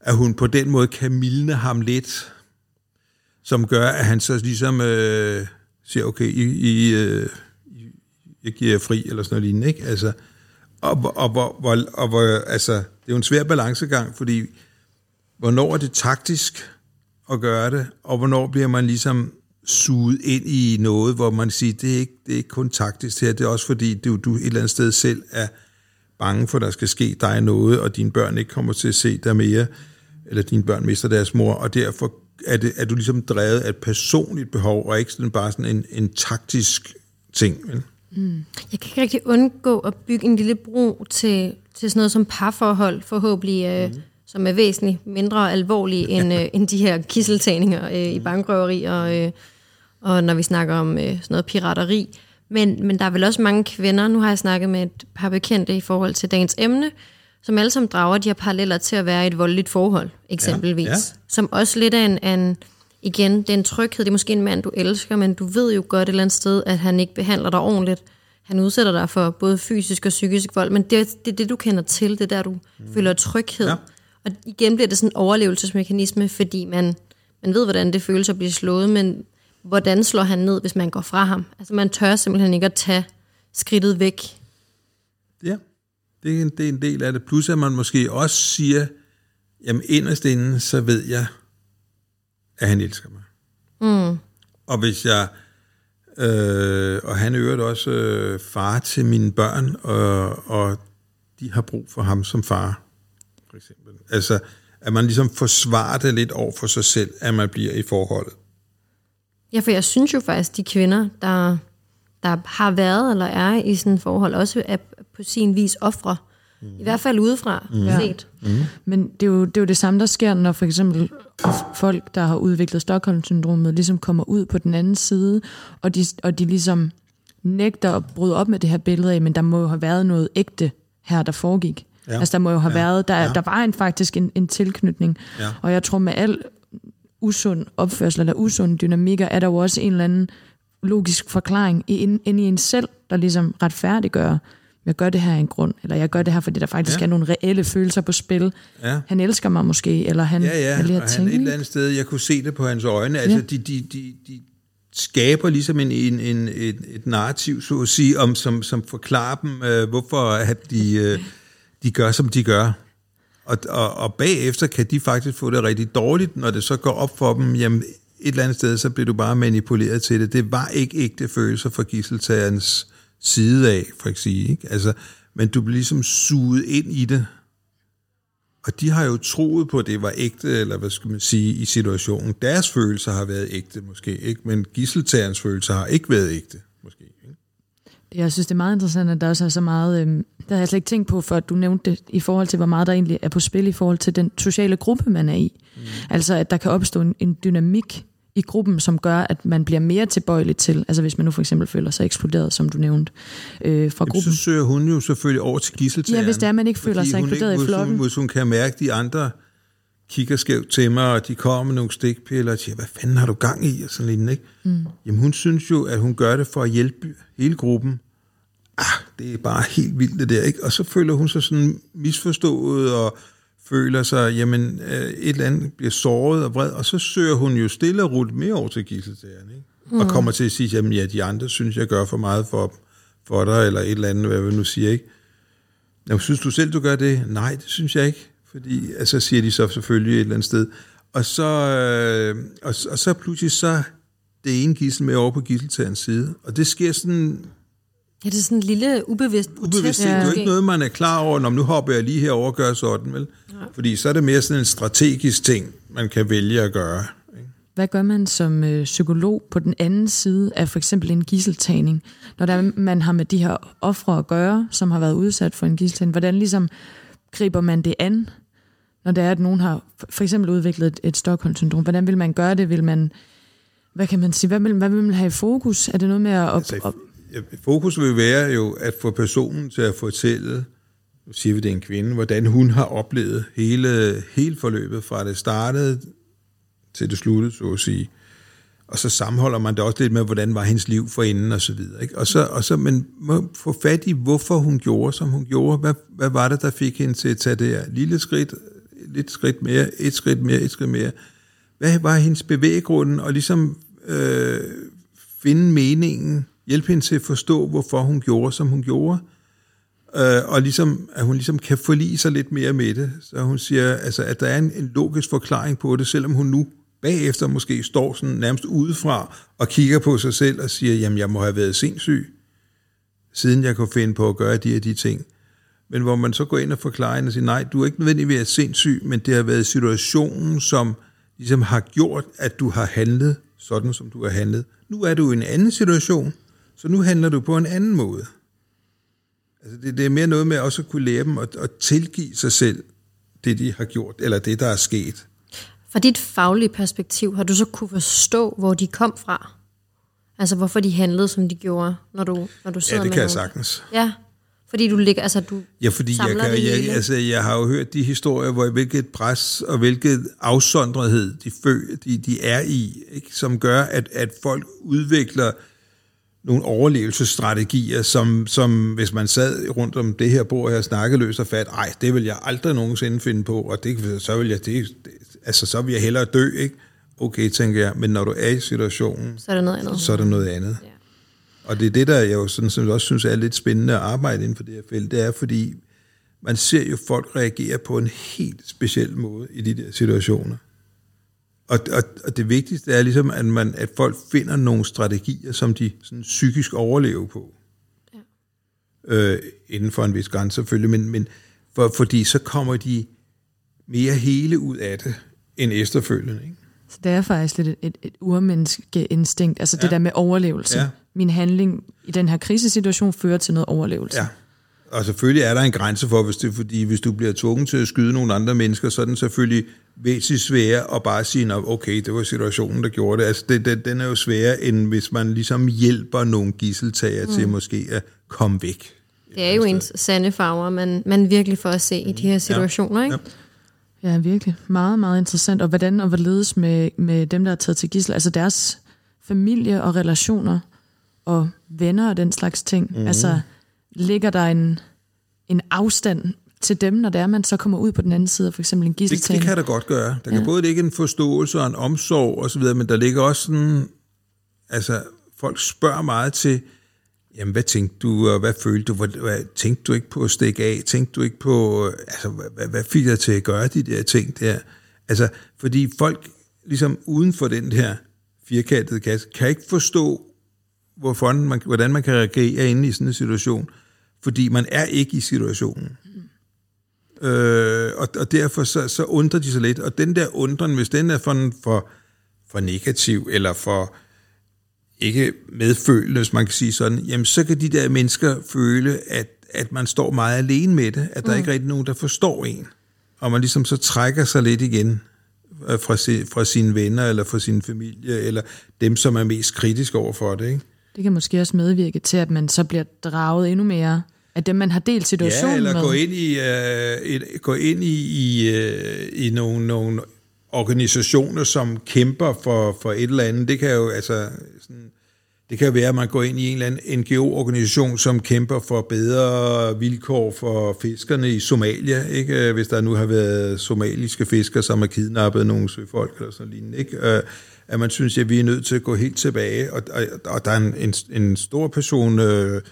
at hun på den måde kan mildne ham lidt, som gør, at han så ligesom øh, siger, okay, I, I, øh, jeg giver jer fri, eller sådan noget lignende, ikke? Altså, og, og, og, og, og, og altså, det er jo en svær balancegang, fordi hvornår er det taktisk at gøre det, og hvornår bliver man ligesom suget ind i noget, hvor man siger, det er ikke, det er ikke kun taktisk her, det er også fordi, du, du et eller andet sted selv er bange for, at der skal ske dig noget, og dine børn ikke kommer til at se dig mere, eller dine børn mister deres mor, og derfor er, det, er du ligesom drevet af et personligt behov, og ikke sådan bare sådan en, en taktisk ting. Vel? Jeg kan ikke rigtig undgå at bygge en lille bro til, til sådan noget som parforhold, forhåbentlig, øh, mm. som er væsentligt mindre alvorlige end, øh, end de her kisseltagninger øh, i Mhm. bankrøveri, og, øh, og når vi snakker om øh, sådan noget pirateri. Men, men der er vel også mange kvinder, nu har jeg snakket med et par bekendte i forhold til dagens emne, som alle sammen drager de her paralleller til at være i et voldeligt forhold, eksempelvis. Ja, ja. Som også lidt er en, en, igen, det er en tryghed, det er måske en mand, du elsker, men du ved jo godt et eller andet sted, at han ikke behandler dig ordentligt. Han udsætter dig for både fysisk og psykisk vold, men det er det, det du kender til, det er der, du mm. føler tryghed. Ja. Og igen bliver det sådan en overlevelsesmekanisme, fordi man, man ved, hvordan det føles at blive slået, men hvordan slår han ned, hvis man går fra ham? Altså man tør simpelthen ikke at tage skridtet væk. Ja, det er, en, det er en del af det. Plus at man måske også siger, jamen inderst inde, så ved jeg, at han elsker mig. Mm. Og hvis jeg, øh, og han er øvrigt også øh, far til mine børn, og, og de har brug for ham som far, for eksempel. Altså, at man ligesom forsvarer det lidt over for sig selv, at man bliver i forholdet. Ja, for jeg synes jo faktisk, de kvinder, der, der har været eller er i sådan et forhold, også er på sin vis ofre. Mm. I hvert fald udefra mm. set. Men det er, jo, det er jo det samme, der sker, når for eksempel folk, der har udviklet Stockholm-syndromet, ligesom kommer ud på den anden side, og de, og de ligesom nægter at bryde op med det her billede af, men der må jo have været noget ægte her, der foregik. Ja. Altså der må jo have Ja. været, der, Ja. der var en faktisk en, en tilknytning. Ja. Og jeg tror med al usund opførsel eller usund dynamikker, er der jo også en eller anden logisk forklaring inde ind i en selv, der ligesom retfærdiggør, jeg gør det her af en grund, eller jeg gør det her, fordi der faktisk ja. er nogle reelle følelser på spil. Ja. Han elsker mig måske, eller han... Ja, ja, alle her og han ting, et ikke? eller andet sted, jeg kunne se det på hans øjne, altså Ja. de, de, de, de skaber ligesom en, en, en, et, et narrativ, så at sige, om, som, som forklarer dem, øh, hvorfor at de, øh, de gør, som de gør. Og, og, og bagefter kan de faktisk få det rigtig dårligt, når det så går op for dem, jamen et eller andet sted, så bliver du bare manipuleret til det. Det var ikke ægte følelser fra gisseltagerens side af, for at sige. Ikke? Altså, men du bliver ligesom suget ind i det. Og de har jo troet på, at det var ægte, eller hvad skal man sige, i situationen. Deres følelser har været ægte, måske, ikke? men gisseltagerens følelser har ikke været ægte, måske. Ikke? Jeg synes, det er meget interessant, at der også er så meget... Øhm, der har jeg slet ikke tænkt på, for at du nævnte det, i forhold til, hvor meget der egentlig er på spil i forhold til den sociale gruppe, man er i. Mm. Altså, at der kan opstå en, en dynamik i gruppen, som gør, at man bliver mere tilbøjelig til, altså hvis man nu for eksempel føler sig eksploderet, som du nævnte, øh, fra Jamen, gruppen. så søger hun jo selvfølgelig over til gisseltageren. Ja, hvis det er, man ikke føler sig inkluderet i hvis flokken. Hun, hvis hun kan mærke, de andre kigger skævt til mig, og de kommer med nogle stikpiller og siger, hvad fanden har du gang i? Og sådan lignende, ikke? Mm. Jamen hun synes jo, at hun gør det for at hjælpe hele gruppen. Ah, det er bare helt vildt det der, ikke? Og så føler hun sig sådan misforstået, og føler sig, jamen, øh, et eller andet bliver såret og vred, og så søger hun jo stille og roligt mere over til gisseltageren, ikke? Mm. Og kommer til at sige, jamen ja, de andre synes, jeg gør for meget for, for dig, eller et eller andet, hvad vi nu siger, ikke? Jamen, synes du selv, du gør det? Nej, det synes jeg ikke. Fordi, altså siger de så selvfølgelig et eller andet sted. Og så, øh, og, og så pludselig så det ene gissel med over på gisseltagerens side. Og det sker sådan Ja, det er sådan en lille ubevidst protest. ubevidst. Det er jo ikke noget, man er klar over, når nu hopper jeg lige herover og gør sådan, vel? Fordi så er det mere sådan en strategisk ting, man kan vælge at gøre. Ikke? Hvad gør man som øh, psykolog på den anden side af for eksempel en gisseltagning, når der, man har med de her ofre at gøre, som har været udsat for en gisseltagning? Hvordan ligesom griber man det an, når det er, at nogen har for- eksempel udviklet et, et Stockholm-syndrom? Hvordan vil man gøre det? Vil man, hvad kan man sige, hvad vil, hvad vil man have i fokus? Er det noget med at... Op, Altså, op, ja, fokus vil være jo at få personen til at fortælle, nu siger vi, det er en kvinde, hvordan hun har oplevet hele, hele forløbet fra det startede til det sluttede, så at sige. Og så sammenholder man det også lidt med, hvordan var hendes liv forinden og så videre. Ikke? Og så, og så, men må få fat i, hvorfor hun gjorde, som hun gjorde. Hvad, hvad var det, der fik hende til at tage det her lille skridt, lidt skridt mere, et skridt mere, et skridt mere. Hvad var hendes bevæggrunden, og ligesom øh, finde meningen, hjælpe hende til at forstå, hvorfor hun gjorde, som hun gjorde. Øh, og ligesom, at hun ligesom kan forlige sig lidt mere med det. Så hun siger, altså, at der er en, en logisk forklaring på det, selvom hun nu bagefter måske står sådan nærmest udefra og kigger på sig selv og siger, jamen jeg må have været sindssyg, siden jeg kunne finde på at gøre de her de ting. Men hvor man så går ind og forklarer hende og siger, nej, du er ikke nødvendigvis sindssyg, men det har været situationen, som ligesom har gjort, at du har handlet sådan, som du har handlet. Nu er du i en anden situation, så nu handler du på en anden måde. Altså det, det er mere noget med også at kunne lære dem at, at tilgive sig selv det, de har gjort, eller det, der er sket. Fra dit faglige perspektiv, har du så kunne forstå, hvor de kom fra? Altså, hvorfor de handlede, som de gjorde, når du, når du sidder Ja, det med kan jeg sagtens. Ja, fordi du ligger, altså du Ja, fordi jeg, kan, jeg, altså, jeg har jo hørt de historier, hvor hvilket pres og hvilket afsondrethed de, fø, de, de er i, ikke? som gør, at, at folk udvikler nogle overlevelsesstrategier, som, som hvis man sad rundt om det her bord her og snakkede løs og fat, ej, det vil jeg aldrig nogensinde finde på, og det, så vil jeg, det, det, altså, så vil jeg hellere dø, ikke? Okay, tænker jeg, men når du er i situationen, så er det noget andet. så er der noget andet. Ja. Og det er det, der jeg jo sådan, som jeg også synes er lidt spændende at arbejde inden for det her felt, det er, fordi man ser jo folk reagere på en helt speciel måde i de der situationer. Og, og, og det vigtigste er ligesom, at, man, at folk finder nogle strategier, som de sådan psykisk overlever på. Ja. Øh, inden for en vis grænse selvfølgelig, men, men for, fordi så kommer de mere hele ud af det, end efterfølgende. Ikke? Så det er faktisk lidt et, et, et urmenneskeinstinkt, altså ja. det der med overlevelse. Ja. Min handling i den her krisesituation fører til noget overlevelse. Ja. Og selvfølgelig er der en grænse for, hvis det, fordi hvis du bliver tvunget til at skyde nogle andre mennesker, så er den selvfølgelig væsentligt sværere at bare sige, "Nå, okay, det var situationen, der gjorde det. Altså, det, det, den er jo sværere, end hvis man ligesom hjælper nogle gisseltager mm. til måske at komme væk. Det er jo ens sande farver, man, man virkelig får at se i de her situationer, ikke? Ja, virkelig. Meget, meget interessant. Og hvordan og hvorledes med, med dem, der er taget til gissel, altså deres familie og relationer og venner og den slags ting. Mm. Altså, ligger der en, en afstand til dem, når det er, man så kommer ud på den anden side, for eksempel en Det, det gisseltagning? kan der godt gøre. Der kan ja. både ligge en forståelse og en omsorg osv., men der ligger også sådan, altså folk spørger meget til, jamen hvad tænkte du, og hvad følte du, hvad, hvad, tænkte du ikke på at stikke af, tænkte du ikke på, altså hvad, hvad, fik dig til at gøre de der ting der? Altså, fordi folk ligesom uden for den her firkantede kasse, kan ikke forstå, hvorfor man, hvordan man kan reagere inde i sådan en situation, fordi man er ikke i situationen. Øh, og, og derfor så, så undrer de sig lidt. Og den der undren, hvis den er for, for, for negativ, eller for ikke medfølende, hvis man kan sige sådan, jamen så kan de der mennesker føle, at, at man står meget alene med det, at der mm. ikke er rigtig nogen, der forstår en. Og man ligesom så trækker sig lidt igen øh, fra, si, fra sine venner, eller fra sin familie, eller dem, som er mest kritiske over for det. Ikke? Det kan måske også medvirke til, at man så bliver draget endnu mere af dem, man har delt situationen Ja, eller med. gå ind i, øh, et, gå ind i, i, øh, i nogle, nogle organisationer, som kæmper for, for et eller andet. Det kan jo altså sådan, det kan være, at man går ind i en eller anden NGO-organisation, som kæmper for bedre vilkår for fiskerne i Somalia, ikke? hvis der nu har været somaliske fiskere, som har kidnappet nogle søfolk eller sådan lignende. Ikke? Øh, At man synes, at vi er nødt til at gå helt tilbage, og, og, og der er en, en, en stor person, øh,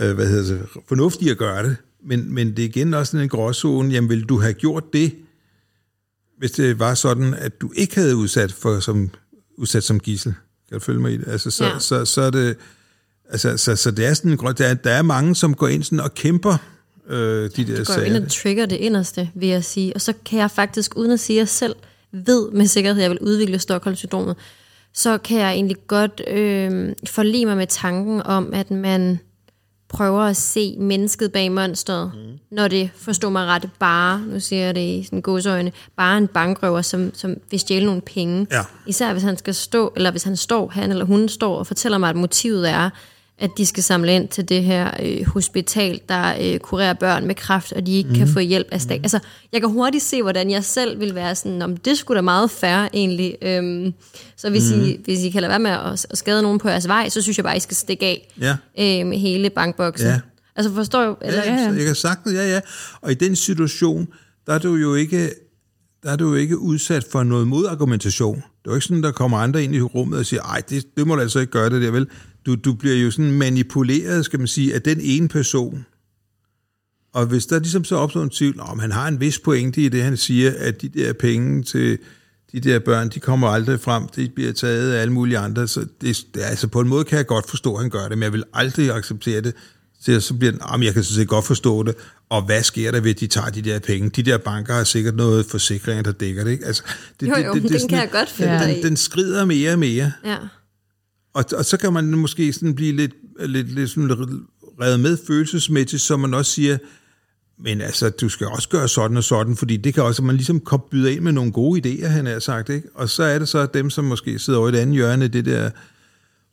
øh, hvad hedder det, fornuftig at gøre det, men, men det er igen også sådan en gråzone, jamen vil du have gjort det, hvis det var sådan, at du ikke havde udsat, for, som, udsat som gissel? Kan du følge mig i det? Altså, så, Ja. ja. så, så er det... Altså, så, så det er sådan en grøn, der, er, der er mange, som går ind sådan og kæmper øh, de der Det går sager. ind og trigger det inderste, vil jeg sige. Og så kan jeg faktisk, uden at sige, at jeg selv ved med sikkerhed, at jeg vil udvikle Stockholm-syndromet, så kan jeg egentlig godt øh, forlige mig med tanken om, at man prøver at se mennesket bag monsteret, mm. når det, forstår mig ret, bare, nu siger jeg det i sådan godsøjne, bare en bankrøver, som, som vil stjæle nogle penge. Ja. Især hvis han skal stå, eller hvis han står, han eller hun står og fortæller mig, at motivet er, at de skal samle ind til det her øh, hospital, der øh, kurerer børn med kræft, og de ikke mm. kan få hjælp af stat. Altså, jeg kan hurtigt se, hvordan jeg selv vil være sådan, om det skulle da meget færre egentlig. Øhm, så hvis, mm. I, hvis I kan lade være med at, at skade nogen på jeres vej, så synes jeg bare, I skal stikke af Ja. øh, med hele bankboksen. Ja. Altså forstår du? Eller, Ja, ja. Jeg kan sagtens, ja, ja. Og i den situation, der er du jo ikke, der er du jo ikke udsat for noget modargumentation. Det er jo ikke sådan, der kommer andre ind i rummet og siger, ej, det, det må du altså ikke gøre det der, vel? Du, du bliver jo sådan manipuleret, skal man sige, af den ene person. Og hvis der ligesom så opstår en tvivl, om han har en vis pointe i det, han siger, at de der penge til de der børn, de kommer aldrig frem, de bliver taget af alle mulige andre, så det, det, altså på en måde kan jeg godt forstå, at han gør det, men jeg vil aldrig acceptere det, så, så bliver den, jamen, jeg kan sådan set godt forstå det, og hvad sker der ved, at de tager de der penge? De der banker har sikkert noget forsikringer, der dækker det, ikke? Altså, det, Jo, jo, men den sådan- kan jeg godt følge Ja. den, den skrider mere og mere, Ja. og, og så kan man måske sådan blive lidt, lidt, lidt sådan revet med følelsesmæssigt, så man også siger, men altså, du skal også gøre sådan og sådan, fordi det kan også, man ligesom kom byde ind med nogle gode idéer, han har sagt, ikke? Og så er det så dem, som måske sidder over i et andet hjørne, det der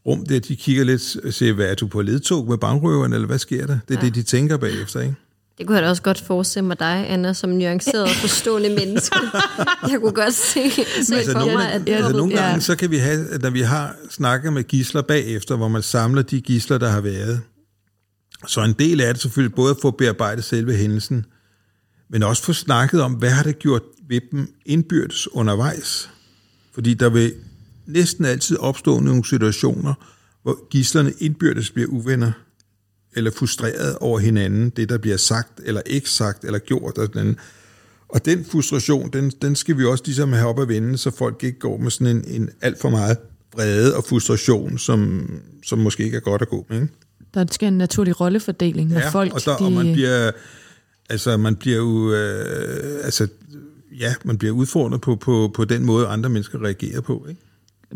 rum der, de kigger lidt siger, hvad er du på ledtog med bankrøveren, eller hvad sker der? Det er ja. det, de tænker bagefter, ikke? Det kunne jeg da også godt forestille mig dig, Anna, som nuanceret og forstående menneske. Jeg kunne godt se, se Altså, for nogle, mig, at ja, altså, nogle ja. gange, så kan vi have, at når vi har snakket med gisler bagefter, hvor man samler de gisler, der har været, så en del af det selvfølgelig både at få bearbejdet selve hændelsen, men også få snakket om, hvad har det gjort ved dem indbyrdes undervejs. Fordi der vil næsten altid opstå nogle situationer, hvor gislerne indbyrdes bliver uvenner, eller frustreret over hinanden, det der bliver sagt, eller ikke sagt, eller gjort, og sådan og den frustration, den, den skal vi også ligesom have op at vende, så folk ikke går med sådan en, en alt for meget vrede og frustration, som, som måske ikke er godt at gå med. Ikke? Der sker en naturlig rollefordeling, når folk... og, der, de, og man bliver, altså man bliver jo, øh, altså, ja, man bliver udfordret på, på, på den måde, andre mennesker reagerer på. Ikke?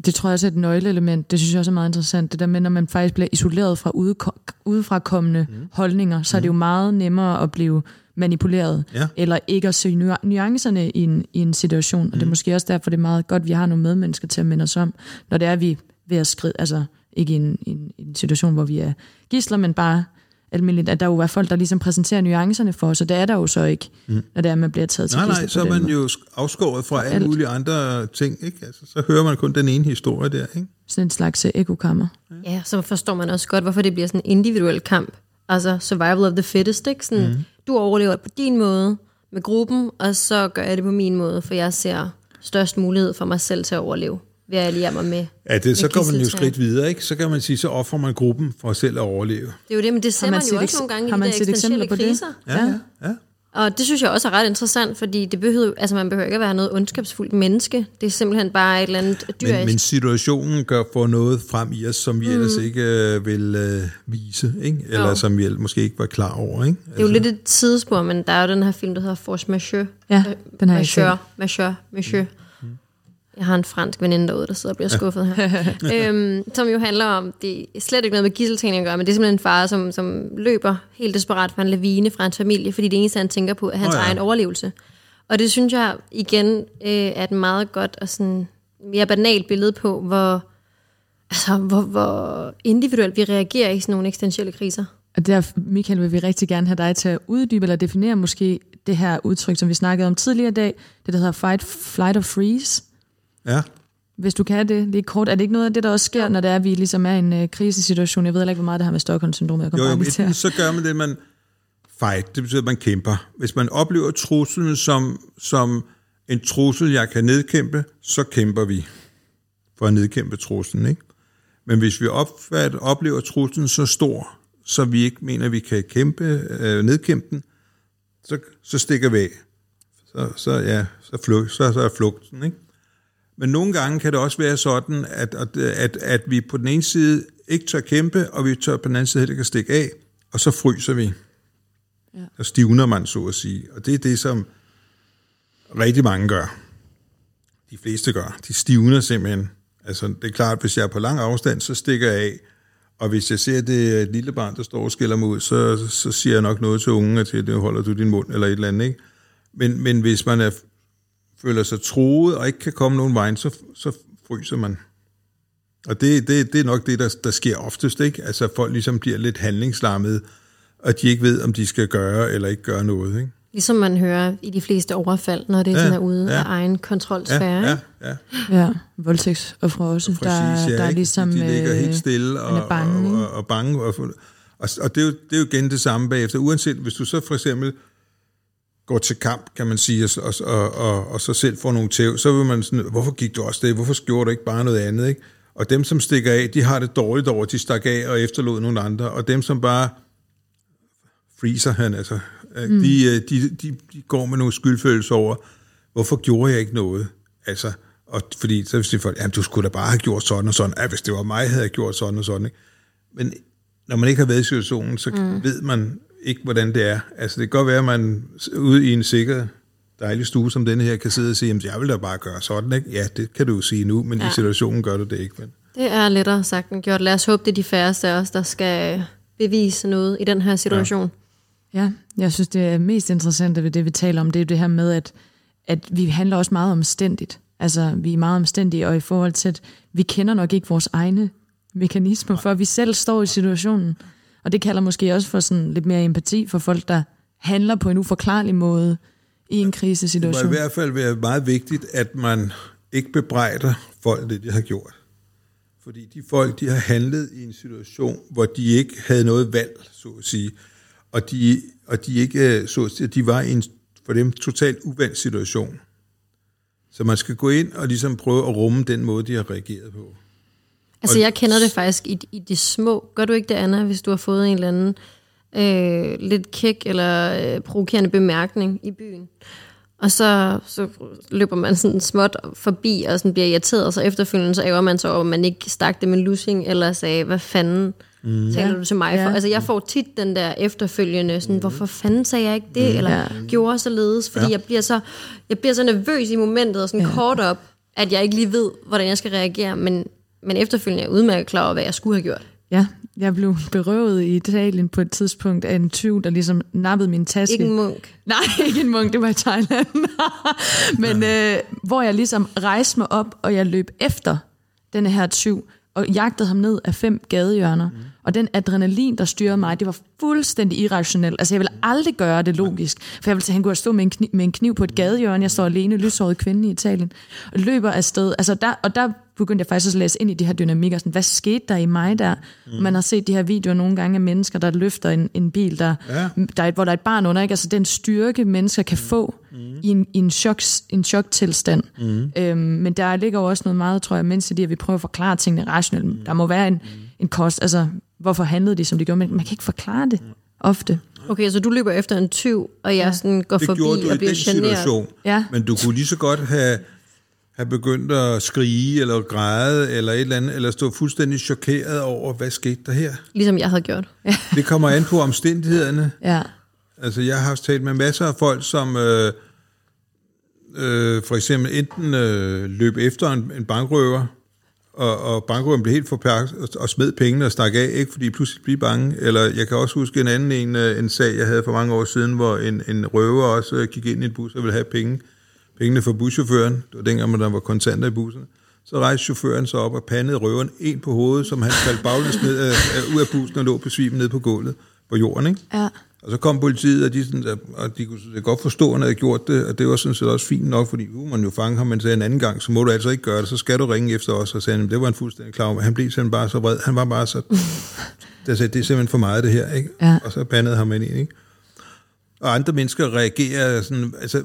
Det tror jeg også er et nøgleelement. Det synes jeg også er meget interessant. Det der med, når man faktisk bliver isoleret fra udeko- udefrakommende mm. holdninger, så er det jo meget nemmere at blive manipuleret, Ja. eller ikke at se nu- nuancerne i en, i en situation. Og det er måske også derfor, det er meget godt, at vi har nogle medmennesker til at minde os om, når det er, at vi ved at skride, altså ikke i en, en, en situation, hvor vi er gisler, men bare almindeligt, at der jo er folk, der ligesom præsenterer nuancerne for os, og det er der jo så ikke, mm. når det er, at man bliver taget til Nej, nej, så er man måde. jo afskåret fra alle alt. mulige andre ting, ikke? Altså, så hører man kun den ene historie der, ikke? Sådan en slags øh, ekokammer. Ja, så forstår man også godt, hvorfor det bliver sådan en individuel kamp. Altså survival of the fittest, ikke? Sådan, mm. Du overlever på din måde med gruppen, og så gør jeg det på min måde, for jeg ser størst mulighed for mig selv til at overleve, ved at alliere mig med. Ja, det, så med går man jo skridt videre, ikke? Så kan man sige, så offrer man gruppen for selv at overleve. Det er jo det, men det ser man man, jo også nogle gange har i man de der set eksempler på det? kriser. Ja, ja. Og det synes jeg også er ret interessant, fordi det behøver, altså man behøver ikke at være noget ondskabsfuldt menneske. Det er simpelthen bare et eller andet dyrisk. Men, men situationen gør for noget frem i os, som vi mm. ellers ikke øh, vil øh, vise, ikke? Eller Jo. som vi ellers måske ikke var klar over, ikke? det er jo lidt et tidsspor, men der er jo den her film, der hedder Force Majeure. Ja, den har jeg Majeure. Majeure, Majeure. Jeg har en fransk veninde derude, der sidder og bliver skuffet her. øhm, som jo handler om, det er slet ikke noget med gisseltagning at gøre, men det er simpelthen en far, som, som løber helt desperat fra en lavine fra hans familie, fordi det eneste, han tænker på, er hans oh, ja. egen overlevelse. Og det synes jeg igen øh, er et meget godt og sådan mere banalt billede på, hvor, altså, hvor, hvor individuelt vi reagerer i sådan nogle eksistentielle kriser. Og der, Michael, vil vi rigtig gerne have dig til at uddybe eller definere måske det her udtryk, som vi snakkede om tidligere i dag, det der hedder fight, flight or freeze. Ja. Hvis du kan det lige kort, er det ikke noget af det, der også sker, når det er, at vi ligesom er i en uh, krisesituation? Jeg ved heller ikke, hvor meget det har med Stockholm-syndromet. Jo, kommer jo, lige til at- så gør man det, man fight, det betyder, at man kæmper. Hvis man oplever truslen som, som en trussel, jeg kan nedkæmpe, så kæmper vi for at nedkæmpe truslen, ikke? Men hvis vi opfat, oplever truslen så stor, så vi ikke mener, at vi kan kæmpe, øh, nedkæmpe den, så, så stikker vi af. Så, så, ja, så, flugt, så, så er flugten, ikke? Men nogle gange kan det også være sådan, at, at, at, at vi på den ene side ikke tør kæmpe, og vi tør på den anden side heller ikke at stikke af, og så fryser vi. Ja. Så stivner man, så at sige. Og det er det, som rigtig mange gør. De fleste gør. De stivner simpelthen. Altså, det er klart, at hvis jeg er på lang afstand, så stikker jeg af. Og hvis jeg ser, at det er et lille barn, der står og skælder mig ud, så, så siger jeg nok noget til ungen, at det holder du din mund, eller et eller andet, ikke? Men, men hvis man er, føler sig troet og ikke kan komme nogen vej, så, så fryser man. Og det, det, det er nok det, der, der sker oftest, ikke? Altså, folk ligesom bliver lidt handlingslammet, og de ikke ved, om de skal gøre eller ikke gøre noget, ikke? Ligesom man hører i de fleste overfald, når det er Ja, sådan er ude ja. af egen kontrolsfære. Ja, ikke? ja, ja. Ja, voldtægtsoffre også. Præcis, der, ja, der er ligesom... de, ligger øh, helt stille og, er bange, og, og, og bange. Og, og, og det, er jo, det er jo igen det samme bagefter. Uanset, hvis du så for eksempel går til kamp, kan man sige, og, og, og, og så selv får nogle tæv, så vil man sådan, hvorfor gik du også det? Hvorfor gjorde du ikke bare noget andet? Ikke? Og dem, som stikker af, de har det dårligt over, at de stak af og efterlod nogle andre. Og dem, som bare freezer han, altså, mm. de, øh, de, de, de går med nogle skyldfølelser over, hvorfor gjorde jeg ikke noget? Altså, og fordi så siger folk, jamen du skulle da bare have gjort sådan og sådan. Ja, hvis det var mig, havde jeg gjort sådan og sådan. Ikke? Men når man ikke har været i situationen, så mm. ved man ikke, hvordan det er. Altså det kan godt være, at man ude i en sikker, dejlig stue som denne her, kan sidde og sige, jamen jeg vil da bare gøre sådan. Ikke? Ja, det kan du jo sige nu, men ja. i situationen gør du det ikke. Men. Det er lettere sagt end gjort. Lad os håbe, det er de færreste af os, der skal bevise noget i den her situation. Ja, jeg synes, det er mest interessante ved det, vi taler om, det er det her med, at, at vi handler også meget omstændigt. Altså, vi er meget omstændige, og i forhold til, at vi kender nok ikke vores egne mekanismer, for at vi selv står i situationen. Og det kalder måske også for sådan lidt mere empati for folk, der handler på en uforklarlig måde i en krisesituation. Det må i hvert fald være meget vigtigt, at man ikke bebrejder folk det, de har gjort. Fordi de folk, de har handlet i en situation, hvor de ikke havde noget valg, så at sige. Og de, og de ikke, øh, så at sige, de var i en for dem totalt uvandt situation. Så man skal gå ind og ligesom prøve at rumme den måde, de har reageret på. Altså, Og- jeg kender det faktisk i, i de små. Gør du ikke det, Anna, hvis du har fået en eller anden øh, lidt kæk eller øh, provokerende bemærkning i byen? Og så, så løber man sådan småt forbi og sådan bliver irriteret, og så efterfølgende så ærger man så over, at man ikke stak det med lussing, eller sagde, hvad fanden mm. taler du til mig for? Ja. Altså, jeg får tit den der efterfølgende, sådan, hvorfor fanden sagde jeg ikke det, eller Ja. gjorde således, fordi jeg, bliver så, jeg bliver så nervøs i momentet, og sådan ja. kort op, at jeg ikke lige ved, hvordan jeg skal reagere, men, men efterfølgende er jeg udmærket klar over, hvad jeg skulle have gjort. Ja, jeg blev berøvet i Italien på et tidspunkt af en tyv, der ligesom nappede min taske. Ikke en munk. Nej, ikke en munk, det var i Thailand. Men øh, hvor jeg ligesom rejste mig op, og jeg løb efter denne her tyv, og jagtede ham ned af fem gadehjørner. Mm. Og den adrenalin, der styrede mig, det var fuldstændig irrationelt. Altså, jeg ville aldrig gøre det logisk. For jeg ville tage, han kunne stå med en, kniv, med en kniv på et gadehjørne. Jeg står alene, lyshåret kvinde i Italien. Og løber afsted. Altså, der, og der begyndte jeg faktisk at læse ind i de her dynamikker. Sådan, hvad skete der i mig der? Mm. Man har set de her videoer nogle gange af mennesker, der løfter en, en bil, der, ja. der er hvor der er et barn under. Ikke? Altså den styrke, mennesker kan mm. få mm. i en, i en, chok, en choktilstand. Mm. Øhm, men der ligger jo også noget meget, tror jeg, mens i at vi prøver at forklare tingene rationelt. Mm. Der må være en, mm. en kost. Altså, hvorfor handlede de, som de gjorde? Men man kan ikke forklare det mm. ofte. Okay, så du løber efter en tyv, og jeg ja. sådan går det forbi og bliver generet. Ja. Men du kunne lige så godt have have begyndt at skrige eller græde eller et eller andet, eller stå fuldstændig chokeret over, hvad skete der her? Ligesom jeg havde gjort. det kommer an på omstændighederne. Ja. Altså, jeg har talt med masser af folk, som øh, øh, for eksempel enten øh, løb efter en, en bankrøver, og, og bankrøveren blev helt forpærket og, og smed pengene og stak af, ikke fordi pludselig blev bange. Eller jeg kan også huske en anden en, øh, en sag, jeg havde for mange år siden, hvor en, en røver også øh, gik ind i en bus og ville have penge pengene for buschaufføren. Det var dengang, der var kontanter i bussen. Så rejste chaufføren sig op og pandede røveren en på hovedet, som han faldt baglæns ned af, af, ud af bussen og lå besvimet ned på gulvet på jorden. Ikke? Ja. Og så kom politiet, og de, sådan, og de kunne godt forstå, at han havde gjort det, og det var sådan set også fint nok, fordi uh, man jo fange ham, men sagde en anden gang, så må du altså ikke gøre det, så skal du ringe efter os, og sagde, det var en fuldstændig klar om. Han blev simpelthen bare så vred, han var bare så, det, sagde, det er simpelthen for meget det her, ikke? Ja. og så bandede ham ind, ikke? Og andre mennesker reagerer sådan, altså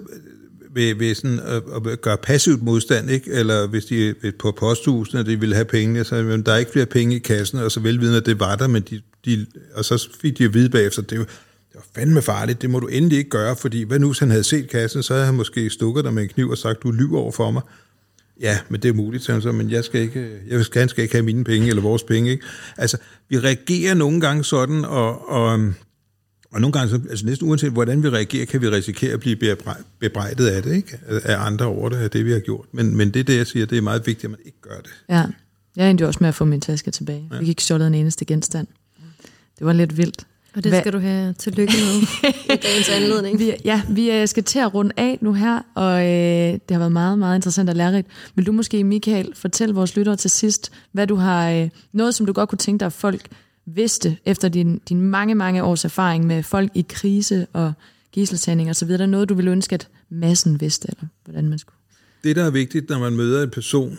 ved, ved sådan at, at gøre passivt modstand, ikke? eller hvis de øh, på posthusene, de ville have penge, så jamen, der er ikke flere penge i kassen, og så velvidende, at det var der, men de, de, og så fik de at vide bagefter, det var, det var fandme farligt, det må du endelig ikke gøre, fordi hvad nu, hvis han havde set kassen, så havde han måske stukket dig med en kniv og sagt, du lyver over for mig. Ja, men det er muligt, så, men jeg skal ikke, jeg skal, han skal ikke have mine penge, eller vores penge. Ikke? Altså, vi reagerer nogle gange sådan, og, og øhm, og nogle gange, så, altså næsten uanset hvordan vi reagerer, kan vi risikere at blive bebrejdet af det, ikke? af andre over det, af det vi har gjort. Men, men det er det, jeg siger, det er meget vigtigt, at man ikke gør det. Ja, jeg endte også med at få min taske tilbage. Jeg fik ikke stjålet en eneste genstand. Det var lidt vildt. Og det skal Hva? du have tillykke med i dagens anledning. Vi, ja, vi øh, skal til at runde af nu her, og øh, det har været meget, meget interessant og lærerigt. Vil du måske, Michael, fortælle vores lyttere til sidst, hvad du har, øh, noget som du godt kunne tænke dig, at folk vidste, efter din, din mange, mange års erfaring med folk i krise og gisseltagning og så videre, noget, du ville ønske, at massen vidste, eller hvordan man skulle? Det, der er vigtigt, når man møder en person,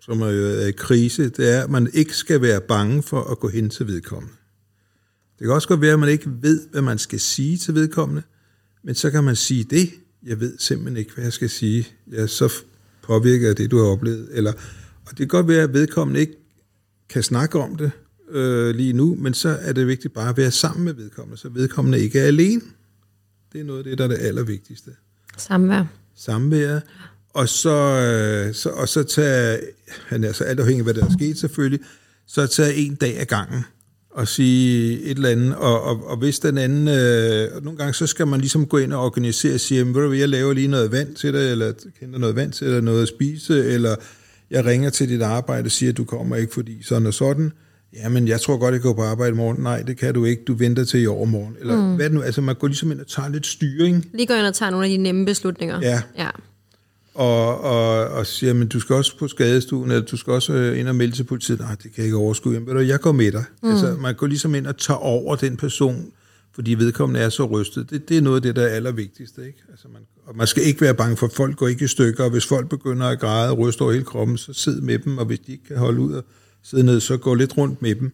som er i krise, det er, at man ikke skal være bange for at gå hen til vedkommende. Det kan også godt være, at man ikke ved, hvad man skal sige til vedkommende, men så kan man sige det. Jeg ved simpelthen ikke, hvad jeg skal sige. Jeg så påvirket af det, du har oplevet. Eller, og det kan godt være, at vedkommende ikke kan snakke om det, øh, lige nu, men så er det vigtigt bare at være sammen med vedkommende, så vedkommende ikke er alene. Det er noget af det, der er det allervigtigste. Samvær. Samvær. Og så, øh, så, og så tage, han er så alt afhængig af, hvad der er sket selvfølgelig, så tage en dag ad gangen og sige et eller andet, og, og, og hvis den anden, øh, nogle gange så skal man ligesom gå ind og organisere og sige, ved du jeg laver lige noget vand til dig, eller kender noget vand til dig, noget at spise, eller jeg ringer til dit arbejde og siger, at du kommer ikke, fordi sådan og sådan. Jamen, jeg tror godt, jeg går på arbejde i morgen. Nej, det kan du ikke. Du venter til i overmorgen. Eller mm. hvad nu? Altså, man går ligesom ind og tager lidt styring. Lige går ind og tager nogle af de nemme beslutninger. Ja. ja. Og, og, og siger, men du skal også på skadestuen, eller du skal også øh, ind og melde til politiet. Nej, det kan jeg ikke overskue. Jamen, jeg går med dig. Mm. Altså, man går ligesom ind og tager over den person, fordi vedkommende er så rystet. Det, det er noget af det, der er allervigtigste. Ikke? Altså, man, og man skal ikke være bange for, at folk går ikke i stykker, og hvis folk begynder at græde og ryste over hele kroppen, så sid med dem, og hvis de ikke kan holde ud og sidde ned, så gå lidt rundt med dem.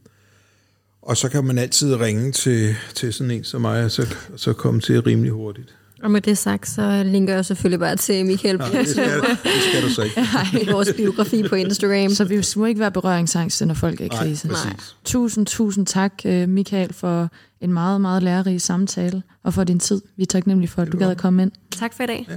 Og så kan man altid ringe til, til sådan en som mig, og så, så komme til rimelig hurtigt. Og med det sagt, så linker jeg selvfølgelig bare til Michael ja, det, skal, det skal du så ikke. i vores biografi på Instagram. Så vi må ikke være berøringsangst, når folk er i krise. Nej, Tusind, tusind tak, øh, Michael, for en meget, meget lærerig samtale, og for din tid. Vi er taknemmelige for, at du gad at komme ind. Tak for i dag. Ja.